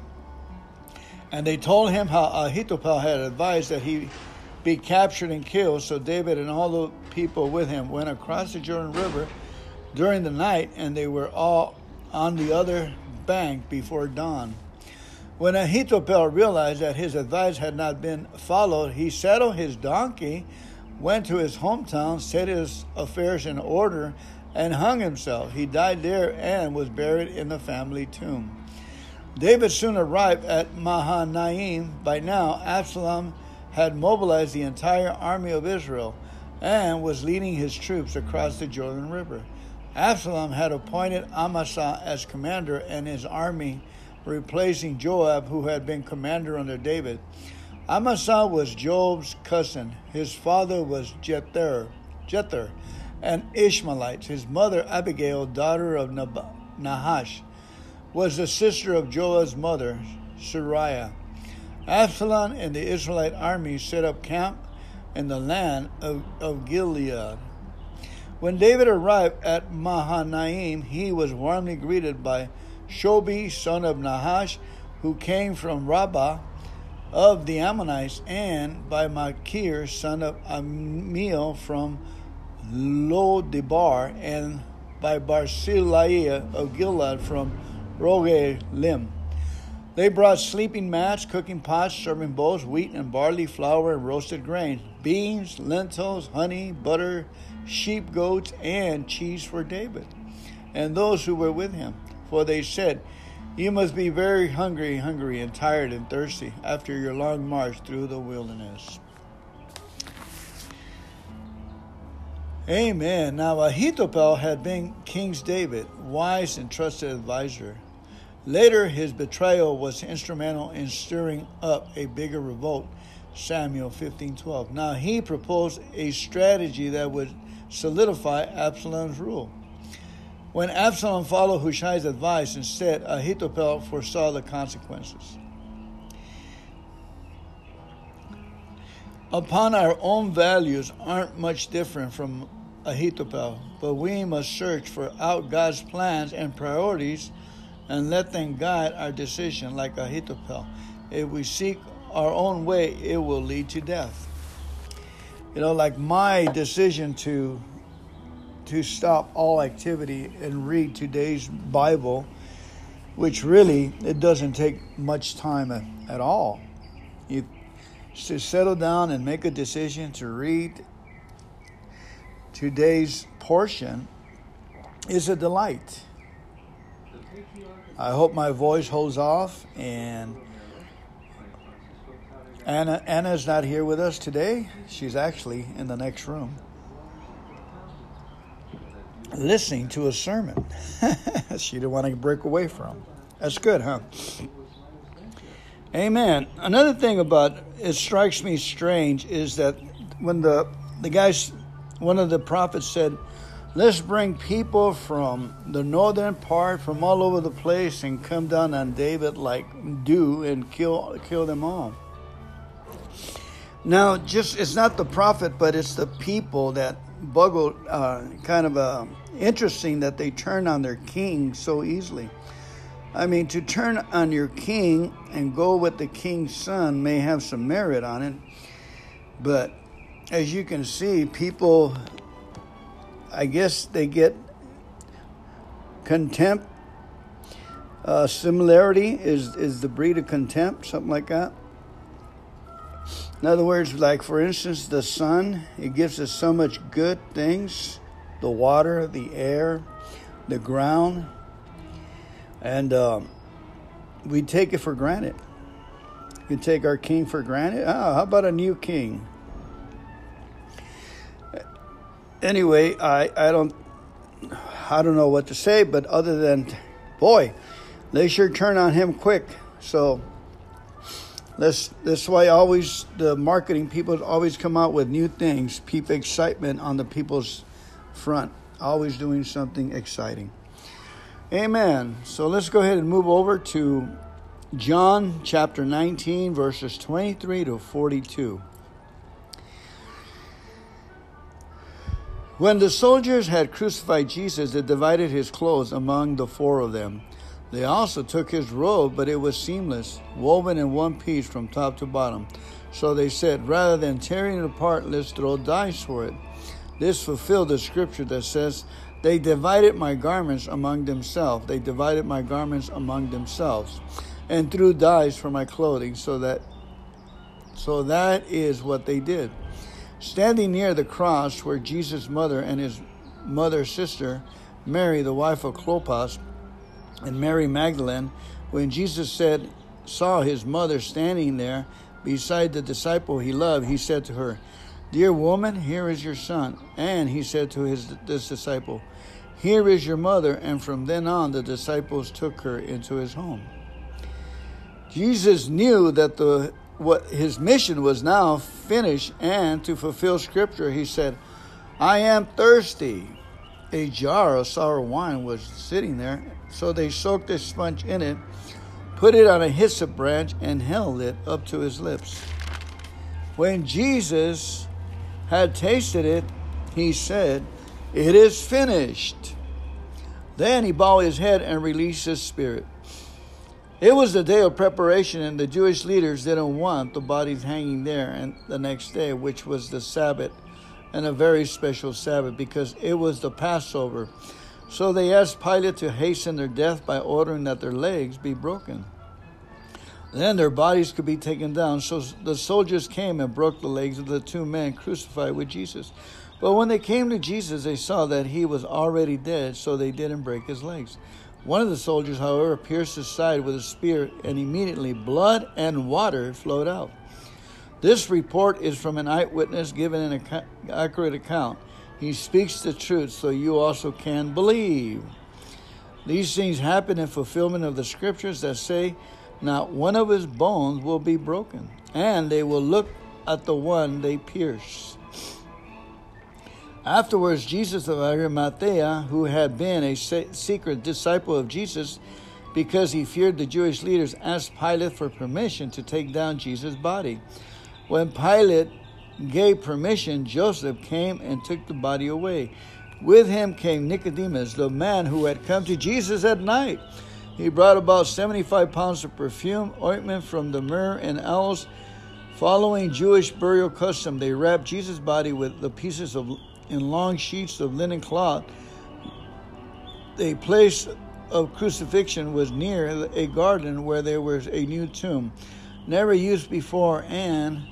And they told him how Ahithophel had advised that he be captured and killed. So David and all the people with him went across the Jordan River during the night, and they were all on the other bank before dawn. When Ahithophel realized that his advice had not been followed, he saddled his donkey went to his hometown, set his affairs in order, and hung himself. He died there and was buried in the family tomb. David soon arrived at Mahanaim. By now, Absalom had mobilized the entire army of Israel and was leading his troops across the Jordan River. Absalom had appointed Amasa as commander and his army, replacing Joab, who had been commander under David. Amasa was Joab's cousin. His father was Jether, Jether, an Ishmaelite. His mother, Abigail, daughter of Nahash, was the sister of Joab's mother, Zeruiah. Absalom and the Israelite army set up camp in the land of, of Gilead. When David arrived at Mahanaim, he was warmly greeted by Shobi, son of Nahash, who came from Rabbah of the Ammonites, and by Machir, son of Amiel from Lo-debar, and by Barzillai of Gilead from Rogelim. They brought sleeping mats, cooking pots, serving bowls, wheat and barley, flour and roasted grain, beans, lentils, honey, butter, sheep, goats, and cheese for David and those who were with him. For they said, you must be very hungry, hungry, and tired and thirsty after your long march through the wilderness. Amen. Now, Ahithophel had been King David, wise and trusted advisor. Later, his betrayal was instrumental in stirring up a bigger revolt. Samuel 15:12. Now he proposed a strategy that would solidify Absalom's rule. When Absalom followed Hushai's advice instead, Ahithophel foresaw the consequences. Upon our own values aren't much different from Ahithophel, but we must search for out God's plans and priorities and let them guide our decision like Ahithophel. If we seek our own way, it will lead to death. You know, like my decision to to stop all activity and read today's Bible, which really it doesn't take much time at, at all. You to settle down and make a decision to read today's portion is a delight. I hope my voice holds off and Anna Anna's not here with us today. She's actually in the next room. Listening to a sermon she didn't want to break away from. That's good, huh? Amen. Another thing about it strikes me strange is that when the the guys, one of the prophets said, "Let's bring people from the northern part, from all over the place, and come down on David like dew and kill kill them all." Now, just it's not the prophet, but it's the people that buggle. Uh, kind of uh, interesting that they turn on their king so easily. I mean, to turn on your king and go with the king's son may have some merit on it, but as you can see, people, I guess they get contempt. Uh, similarity is is the breed of contempt, something like that. In other words, like for instance, the sun, it gives us so much good things the water, the air, the ground, and um, we take it for granted. We take our king for granted. Oh, how about a new king? Anyway, I, I don't I don't know what to say, but other than, boy, they sure turn on him quick. So that's that's why always the marketing people always come out with new things, keep excitement on the people's front, always doing something exciting. Amen. So let's go ahead and move over to John chapter 19, verses 23 to 42. When the soldiers had crucified Jesus, they divided his clothes among the four of them. They also took his robe, but it was seamless, woven in one piece from top to bottom. So they said, Rather than tearing it apart, let's throw dice for it. This fulfilled the scripture that says, They divided my garments among themselves. They divided my garments among themselves, and threw dyes for my clothing, so that so that is what they did. Standing near the cross were Jesus' mother and his mother's sister, Mary, the wife of Clopas, and Mary Magdalene, when Jesus said, saw his mother standing there beside the disciple he loved, he said to her, Dear woman, here is your son. And he said to his this disciple, Here is your mother. And from then on, the disciples took her into his home. Jesus knew that the what his mission was now finished, and to fulfill Scripture, he said, "I am thirsty." A jar of sour wine was sitting there, so they soaked a sponge in it, put it on a hyssop branch, and held it up to his lips. When Jesus had tasted it, he said, It is finished. Then he bowed his head and released his spirit. It was the day of preparation, and the Jewish leaders didn't want the bodies hanging there and the next day, which was the Sabbath, and a very special Sabbath because it was the Passover. So they asked Pilate to hasten their death by ordering that their legs be broken. Then their bodies could be taken down. So the soldiers came and broke the legs of the two men crucified with Jesus. But when they came to Jesus, they saw that he was already dead, so they didn't break his legs. One of the soldiers, however, pierced his side with a spear, and immediately blood and water flowed out. This report is from an eyewitness giving an accurate account. He speaks the truth, so you also can believe. These things happen in fulfillment of the scriptures that say, not one of his bones will be broken, and they will look at the one they pierce. Afterwards, Jesus of Arimathea, who had been a secret disciple of Jesus because he feared the Jewish leaders, asked Pilate for permission to take down Jesus' body. When Pilate gave permission, Joseph came and took the body away. With him came Nicodemus, the man who had come to Jesus at night. He brought about 75 pounds of perfume, ointment from the myrrh and aloes. Following Jewish burial custom, they wrapped Jesus' body with the pieces of in long sheets of linen cloth. The place of crucifixion was near a garden where there was a new tomb, never used before, and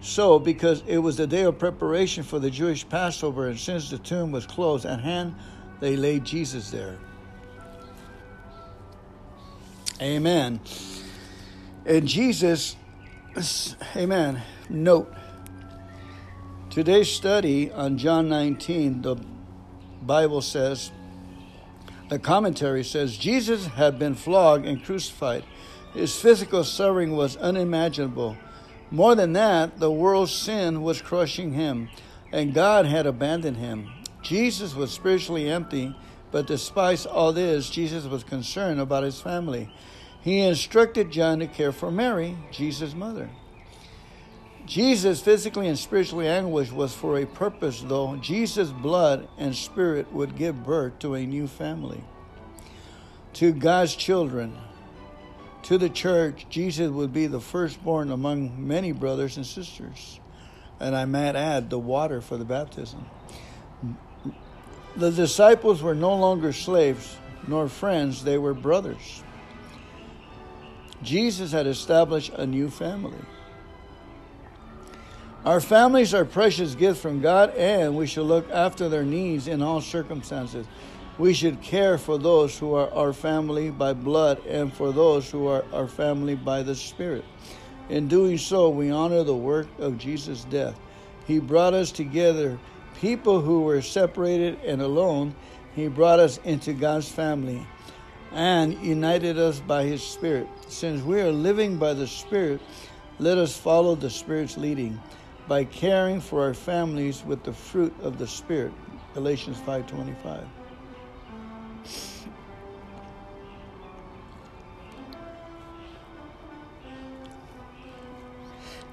so because it was the day of preparation for the Jewish Passover, and since the tomb was closed at hand, they laid Jesus there. Amen. And Jesus, amen. Note today's study on John 19, the Bible says, the commentary says, Jesus had been flogged and crucified. His physical suffering was unimaginable. More than that, the world's sin was crushing him, and God had abandoned him. Jesus was spiritually empty, but despite all this, Jesus was concerned about his family. He instructed John to care for Mary, Jesus' mother. Jesus, physically and spiritually anguished, was for a purpose, though. Jesus' blood and spirit would give birth to a new family. To God's children, to the church, Jesus would be the firstborn among many brothers and sisters. And I might add, the water for the baptism. The disciples were no longer slaves nor friends, they were brothers. Jesus had established a new family. Our families are precious gifts from God, and we should look after their needs in all circumstances. We should care for those who are our family by blood and for those who are our family by the Spirit. In doing so, we honor the work of Jesus' death. He brought us together, people who were separated and alone. He brought us into God's family and united us by His Spirit. Since we are living by the Spirit, let us follow the Spirit's leading by caring for our families with the fruit of the Spirit. Galatians 5:25.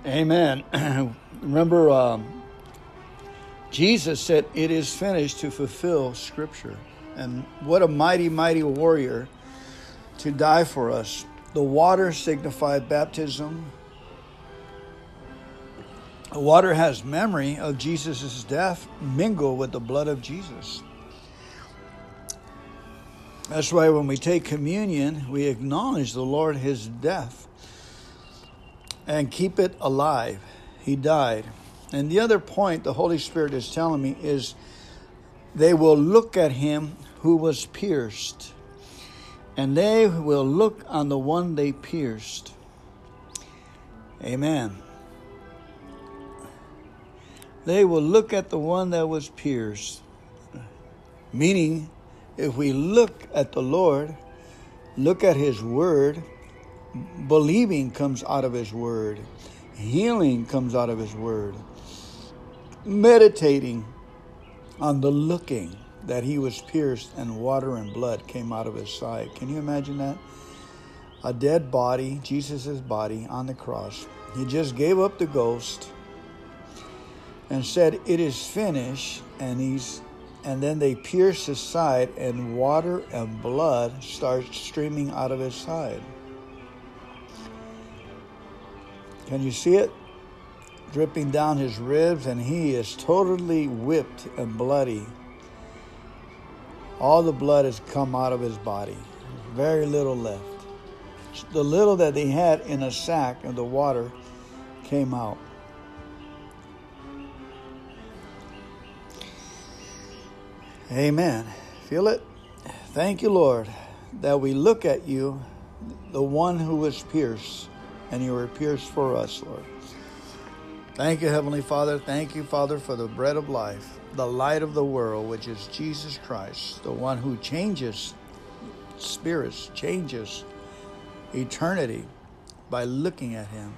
Amen. Remember, um, Jesus said, It is finished to fulfill Scripture. And what a mighty, mighty warrior to die for us. The water signified baptism, the water has memory of Jesus' death mingled with the blood of Jesus. That's why when we take communion, we acknowledge the Lord, his death, and keep it alive. He died. And the other point the Holy Spirit is telling me is they will look at him who was pierced, and they will look on the one they pierced. Amen they will look at the one that was pierced. Meaning, if we look at the Lord, look at His Word, believing comes out of His Word, healing comes out of His Word, meditating on the looking that He was pierced and water and blood came out of His side. Can you imagine that? A dead body, Jesus' body on the cross. He just gave up the ghost and said, It is finished. And he's and then they pierce his side, and water and blood starts streaming out of his side. Can you see it? Dripping down his ribs, and he is totally whipped and bloody. All the blood has come out of his body. Very little left. The little that they had in a sack of the water came out. Amen. Feel it? Thank you, Lord, that we look at you, the one who was pierced, and you were pierced for us, Lord. Thank you, Heavenly Father. Thank you, Father, for the bread of life, the light of the world, which is Jesus Christ, the one who changes spirits, changes eternity by looking at Him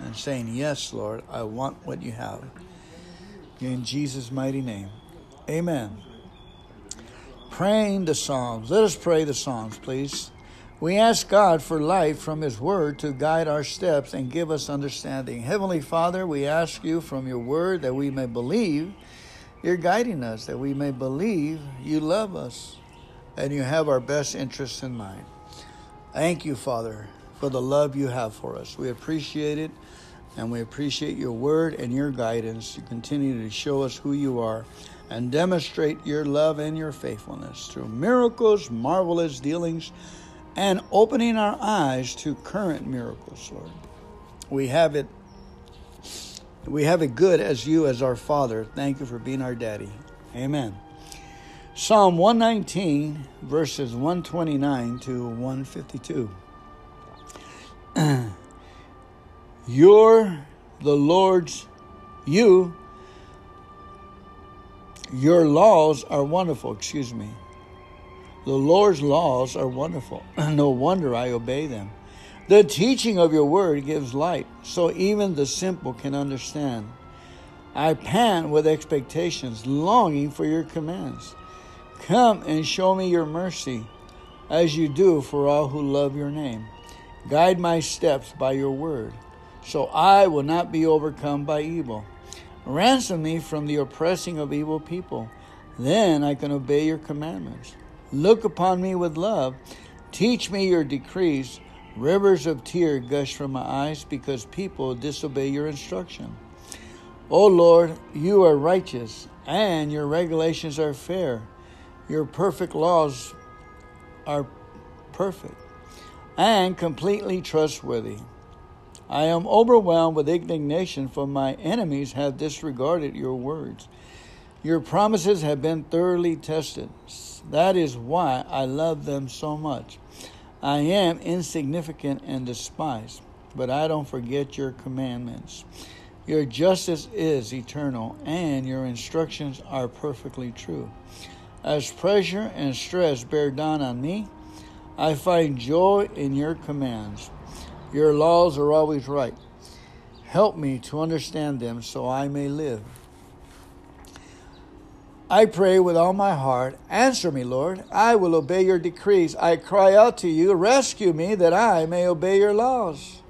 and saying, Yes, Lord, I want what you have. In Jesus' mighty name. Amen praying the Psalms. Let us pray the Psalms, please. We ask God for light from His Word to guide our steps and give us understanding. Heavenly Father, we ask you from your Word that we may believe you're guiding us, that we may believe you love us and you have our best interests in mind. Thank you, Father, for the love you have for us. We appreciate it and we appreciate your Word and your guidance to continue to show us who you are and demonstrate your love and your faithfulness through miracles, marvelous dealings, and opening our eyes to current miracles, Lord. We have it we have it good as you as our Father. Thank you for being our daddy. Amen. Psalm 119 verses 129 to 152. You're the Lord's you Your laws are wonderful, excuse me. The Lord's laws are wonderful. no wonder I obey them. The teaching of your word gives light, so even the simple can understand. I pant with expectations, longing for your commands. Come and show me your mercy, as you do for all who love your name. Guide my steps by your word, so I will not be overcome by evil. Ransom me from the oppressing of evil people. Then I can obey your commandments. Look upon me with love. Teach me your decrees. Rivers of tears gush from my eyes because people disobey your instruction. O Lord, you are righteous, and your regulations are fair. Your perfect laws are perfect and completely trustworthy. I am overwhelmed with indignation, for my enemies have disregarded your words. Your promises have been thoroughly tested. That is why I love them so much. I am insignificant and despised, but I don't forget your commandments. Your justice is eternal, and your instructions are perfectly true. As pressure and stress bear down on me, I find joy in your commands. Your laws are always right. Help me to understand them so I may live. I pray with all my heart. Answer me, Lord. I will obey your decrees. I cry out to you. Rescue me that I may obey your laws.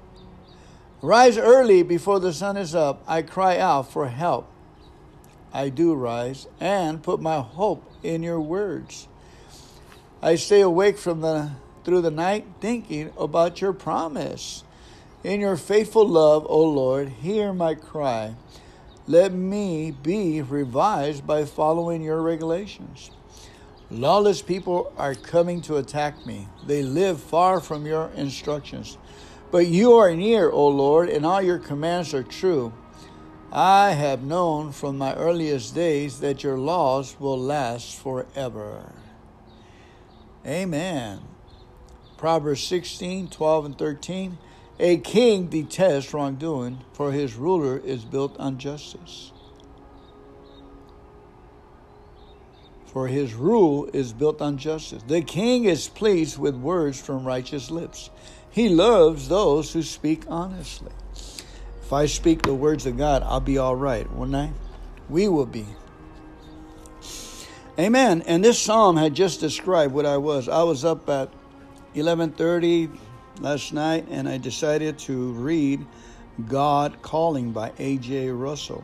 Rise early before the sun is up. I cry out for help. I do rise and put my hope in your words. I stay awake from the through the night thinking about your promise. In your faithful love, O Lord, hear my cry. Let me be revised by following your regulations. Lawless people are coming to attack me. They live far from your instructions. But you are near, O Lord, and all your commands are true. I have known from my earliest days that your laws will last forever. Amen. Proverbs 16, 12, and 13. A king detests wrongdoing, for his ruler is built on justice. For his rule is built on justice. The king is pleased with words from righteous lips. He loves those who speak honestly. If I speak the words of God, I'll be all right, won't I? We will be. Amen. And this psalm had just described what I was. I was up at 11:30 last night, and I decided to read "God Calling" by A.J. Russell.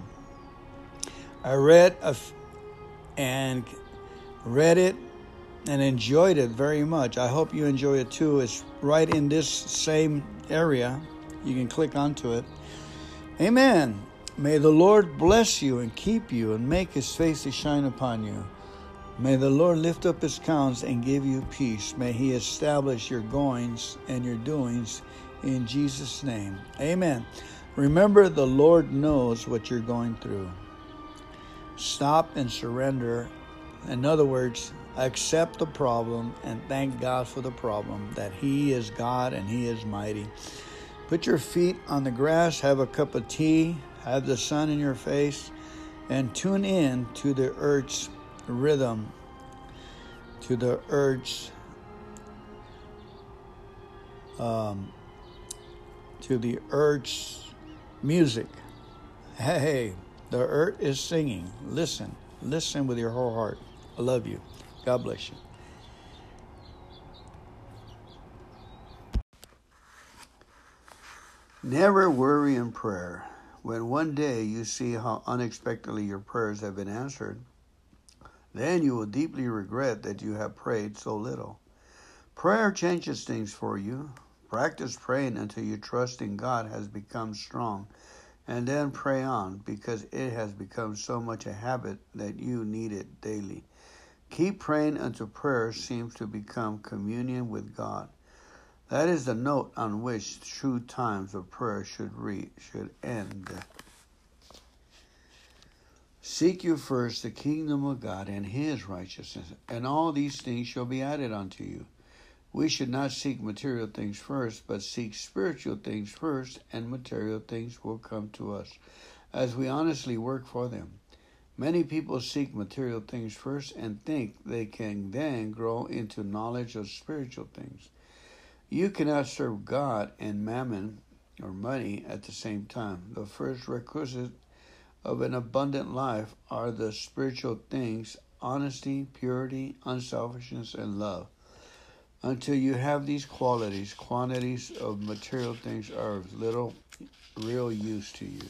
I read and read it and enjoyed it very much. I hope you enjoy it too. It's right in this same area. You can click onto it. Amen. May the Lord bless you and keep you and make his face to shine upon you. May the Lord lift up his countenance and give you peace. May he establish your goings and your doings in Jesus' name. Amen. Remember, the Lord knows what you're going through. Stop and surrender. In other words, accept the problem and thank God for the problem, that He is God and He is mighty. Put your feet on the grass, have a cup of tea, have the sun in your face, and tune in to the earth's rhythm to the urge um, to the urge music. Hey, the earth is singing. Listen, listen with your whole heart. I love you. God bless you. Never worry in prayer. When one day you see how unexpectedly your prayers have been answered, then you will deeply regret that you have prayed so little. Prayer changes things for you. Practice praying until your trust in God has become strong, and then pray on because it has become so much a habit that you need it daily. Keep praying until prayer seems to become communion with God. That is the note on which true times of prayer should read, should end. Seek you first the kingdom of God and his righteousness, and all these things shall be added unto you. We should not seek material things first, but seek spiritual things first, and material things will come to us as we honestly work for them. Many people seek material things first and think they can then grow into knowledge of spiritual things. You cannot serve God and mammon or money at the same time. The first requisite of an abundant life are the spiritual things honesty, purity, unselfishness, and love. Until you have these qualities, quantities of material things are of little real use to you.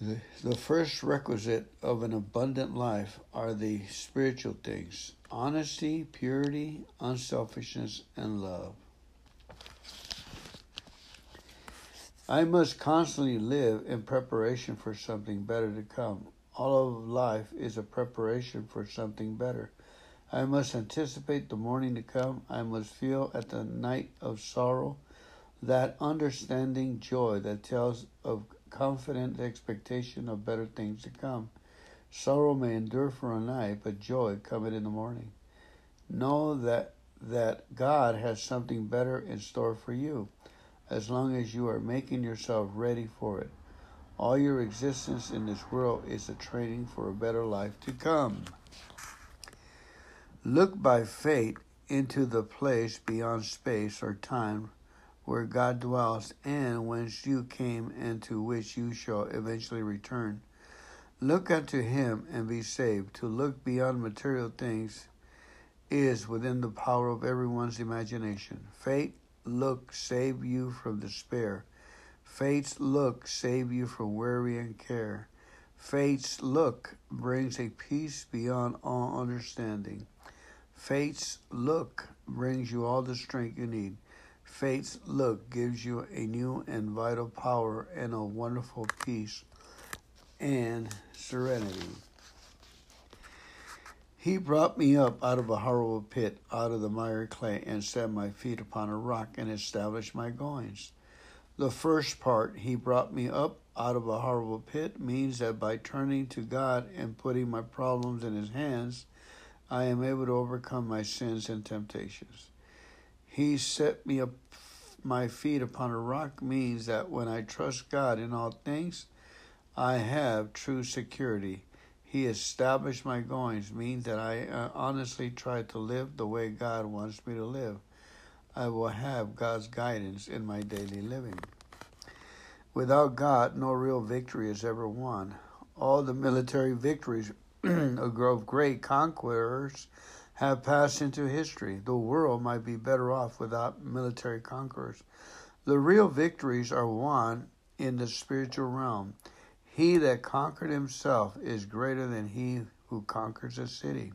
The, the first requisite of an abundant life are the spiritual things honesty, purity, unselfishness, and love. I must constantly live in preparation for something better to come. All of life is a preparation for something better. I must anticipate the morning to come. I must feel at the night of sorrow that understanding joy that tells of confident expectation of better things to come. Sorrow may endure for a night, but joy cometh in the morning. Know that that God has something better in store for you, as long as you are making yourself ready for it. All your existence in this world is a training for a better life to come. Look by faith into the place beyond space or time where God dwells and whence you came and to which you shall eventually return. Look unto him and be saved. To look beyond material things is within the power of everyone's imagination. Fate, look, save you from despair. Fate's look, save you from worry and care. Fate's look brings a peace beyond all understanding. Fate's look brings you all the strength you need. Fate's look gives you a new and vital power and a wonderful peace and serenity. He brought me up out of a horrible pit, out of the miry clay, and set my feet upon a rock and established my goings. The first part, He brought me up out of a horrible pit, means that by turning to God and putting my problems in His hands, I am able to overcome my sins and temptations. He set me up my feet upon a rock means that when I trust God in all things, I have true security. He established my goings means that I uh, honestly try to live the way God wants me to live. I will have God's guidance in my daily living. Without God, no real victory is ever won. All the military victories of great conquerors have passed into history. The world might be better off without military conquerors. The real victories are won in the spiritual realm. He that conquered himself is greater than he who conquers a city.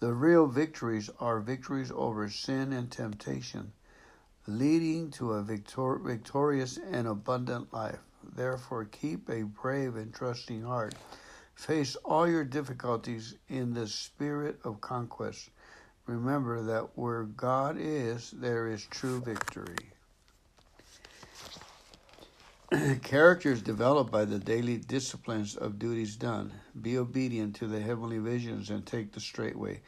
The real victories are victories over sin and temptation, leading to a victor- victorious and abundant life. Therefore, keep a brave and trusting heart Face all your difficulties in the spirit of conquest. Remember that where God is, there is true victory. Character is developed by the daily disciplines of duties done. Be obedient to the heavenly visions and take the straight way.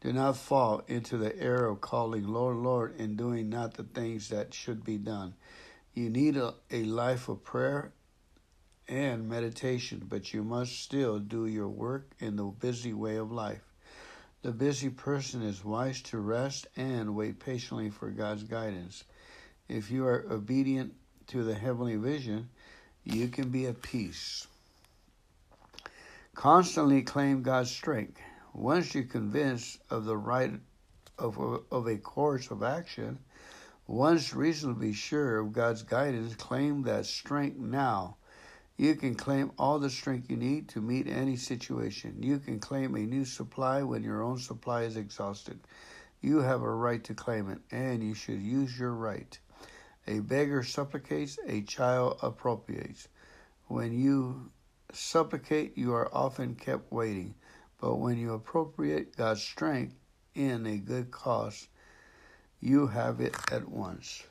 Do not fall into the error of calling Lord, Lord, and doing not the things that should be done. You need a, a life of prayer and meditation, but you must still do your work in the busy way of life. The busy person is wise to rest and wait patiently for God's guidance. If you are obedient to the heavenly vision, you can be at peace. Constantly claim God's strength. Once you're convinced of the right of, of a course of action, once reasonably sure of God's guidance, claim that strength now you can claim all the strength you need to meet any situation. You can claim a new supply when your own supply is exhausted. You have a right to claim it, and you should use your right. A beggar supplicates, a child appropriates. When you supplicate, you are often kept waiting, but when you appropriate God's strength in a good cause, you have it at once.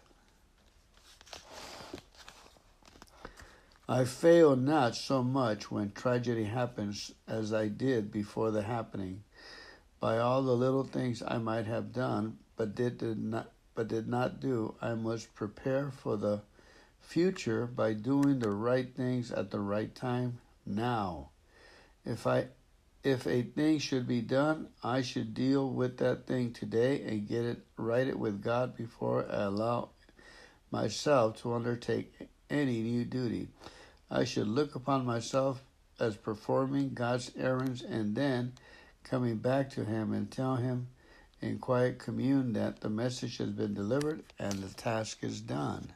I fail not so much when tragedy happens as I did before the happening. By all the little things I might have done, but did, did not but did not do, I must prepare for the future by doing the right things at the right time now. If I if a thing should be done, I should deal with that thing today and get it right it with God before I allow myself to undertake any new duty. I should look upon myself as performing God's errands and then coming back to Him and tell Him in quiet commune that the message has been delivered and the task is done.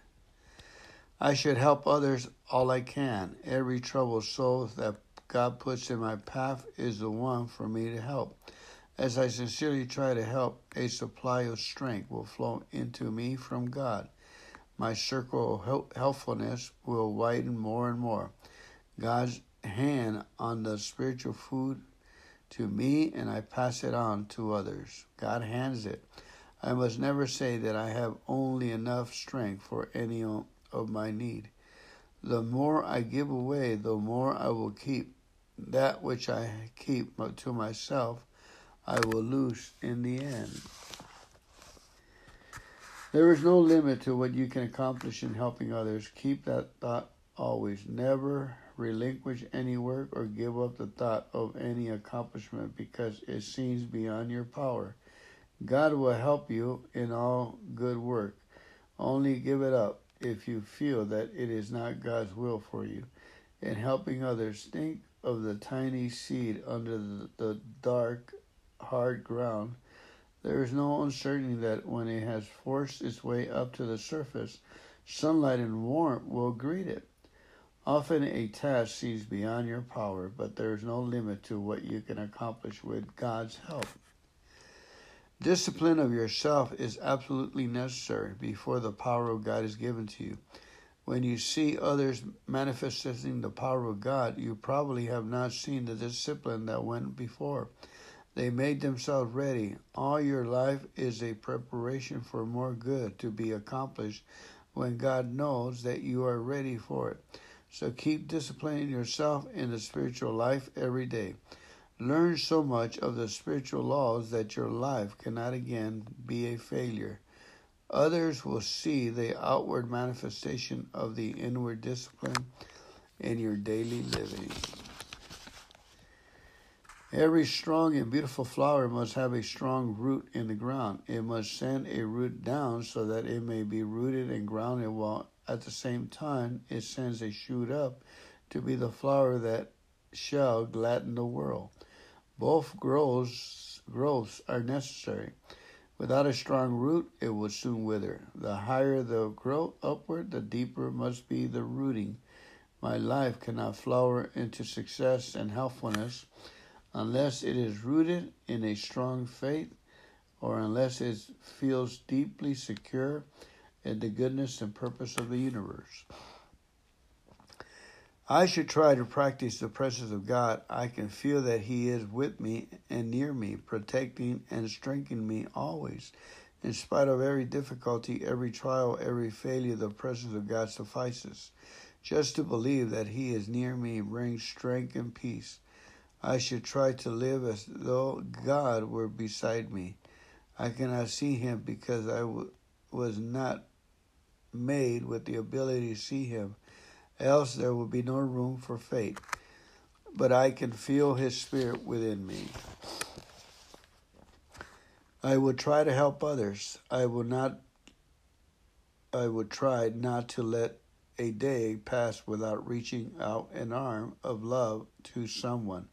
I should help others all I can. Every troubled soul that God puts in my path is the one for me to help. As I sincerely try to help, a supply of strength will flow into me from God. My circle of helpfulness will widen more and more. God's hand on the spiritual food to me and I pass it on to others. God hands it. I must never say that I have only enough strength for any of my need. The more I give away, the more I will keep. That which I keep to myself, I will lose in the end. There is no limit to what you can accomplish in helping others. Keep that thought always. Never relinquish any work or give up the thought of any accomplishment because it seems beyond your power. God will help you in all good work. Only give it up if you feel that it is not God's will for you. In helping others, think of the tiny seed under the, dark, hard ground. There is no uncertainty that when it has forced its way up to the surface, sunlight and warmth will greet it. Often a task seems beyond your power, but there is no limit to what you can accomplish with God's help. Discipline of yourself is absolutely necessary before the power of God is given to you. When you see others manifesting the power of God, you probably have not seen the discipline that went before. They made themselves ready. All your life is a preparation for more good to be accomplished when God knows that you are ready for it. So keep disciplining yourself in the spiritual life every day. Learn so much of the spiritual laws that your life cannot again be a failure. Others will see the outward manifestation of the inward discipline in your daily living. Every strong and beautiful flower must have a strong root in the ground. It must send a root down so that it may be rooted and grounded while at the same time, it sends a shoot up to be the flower that shall gladden the world. Both growths, growths are necessary. Without a strong root, it will soon wither. The higher the growth upward, the deeper must be the rooting. My life cannot flower into success and healthfulness unless it is rooted in a strong faith or unless it feels deeply secure in the goodness and purpose of the universe. I should try to practice the presence of God. I can feel that He is with me and near me, protecting and strengthening me always. In spite of every difficulty, every trial, every failure, the presence of God suffices. Just to believe that He is near me brings strength and peace. I should try to live as though God were beside me. I cannot see Him because I w- was not made with the ability to see him, else there will be no room for faith. But I can feel his spirit within me. I will try to help others. I will not I would try not to let a day pass without reaching out an arm of love to someone.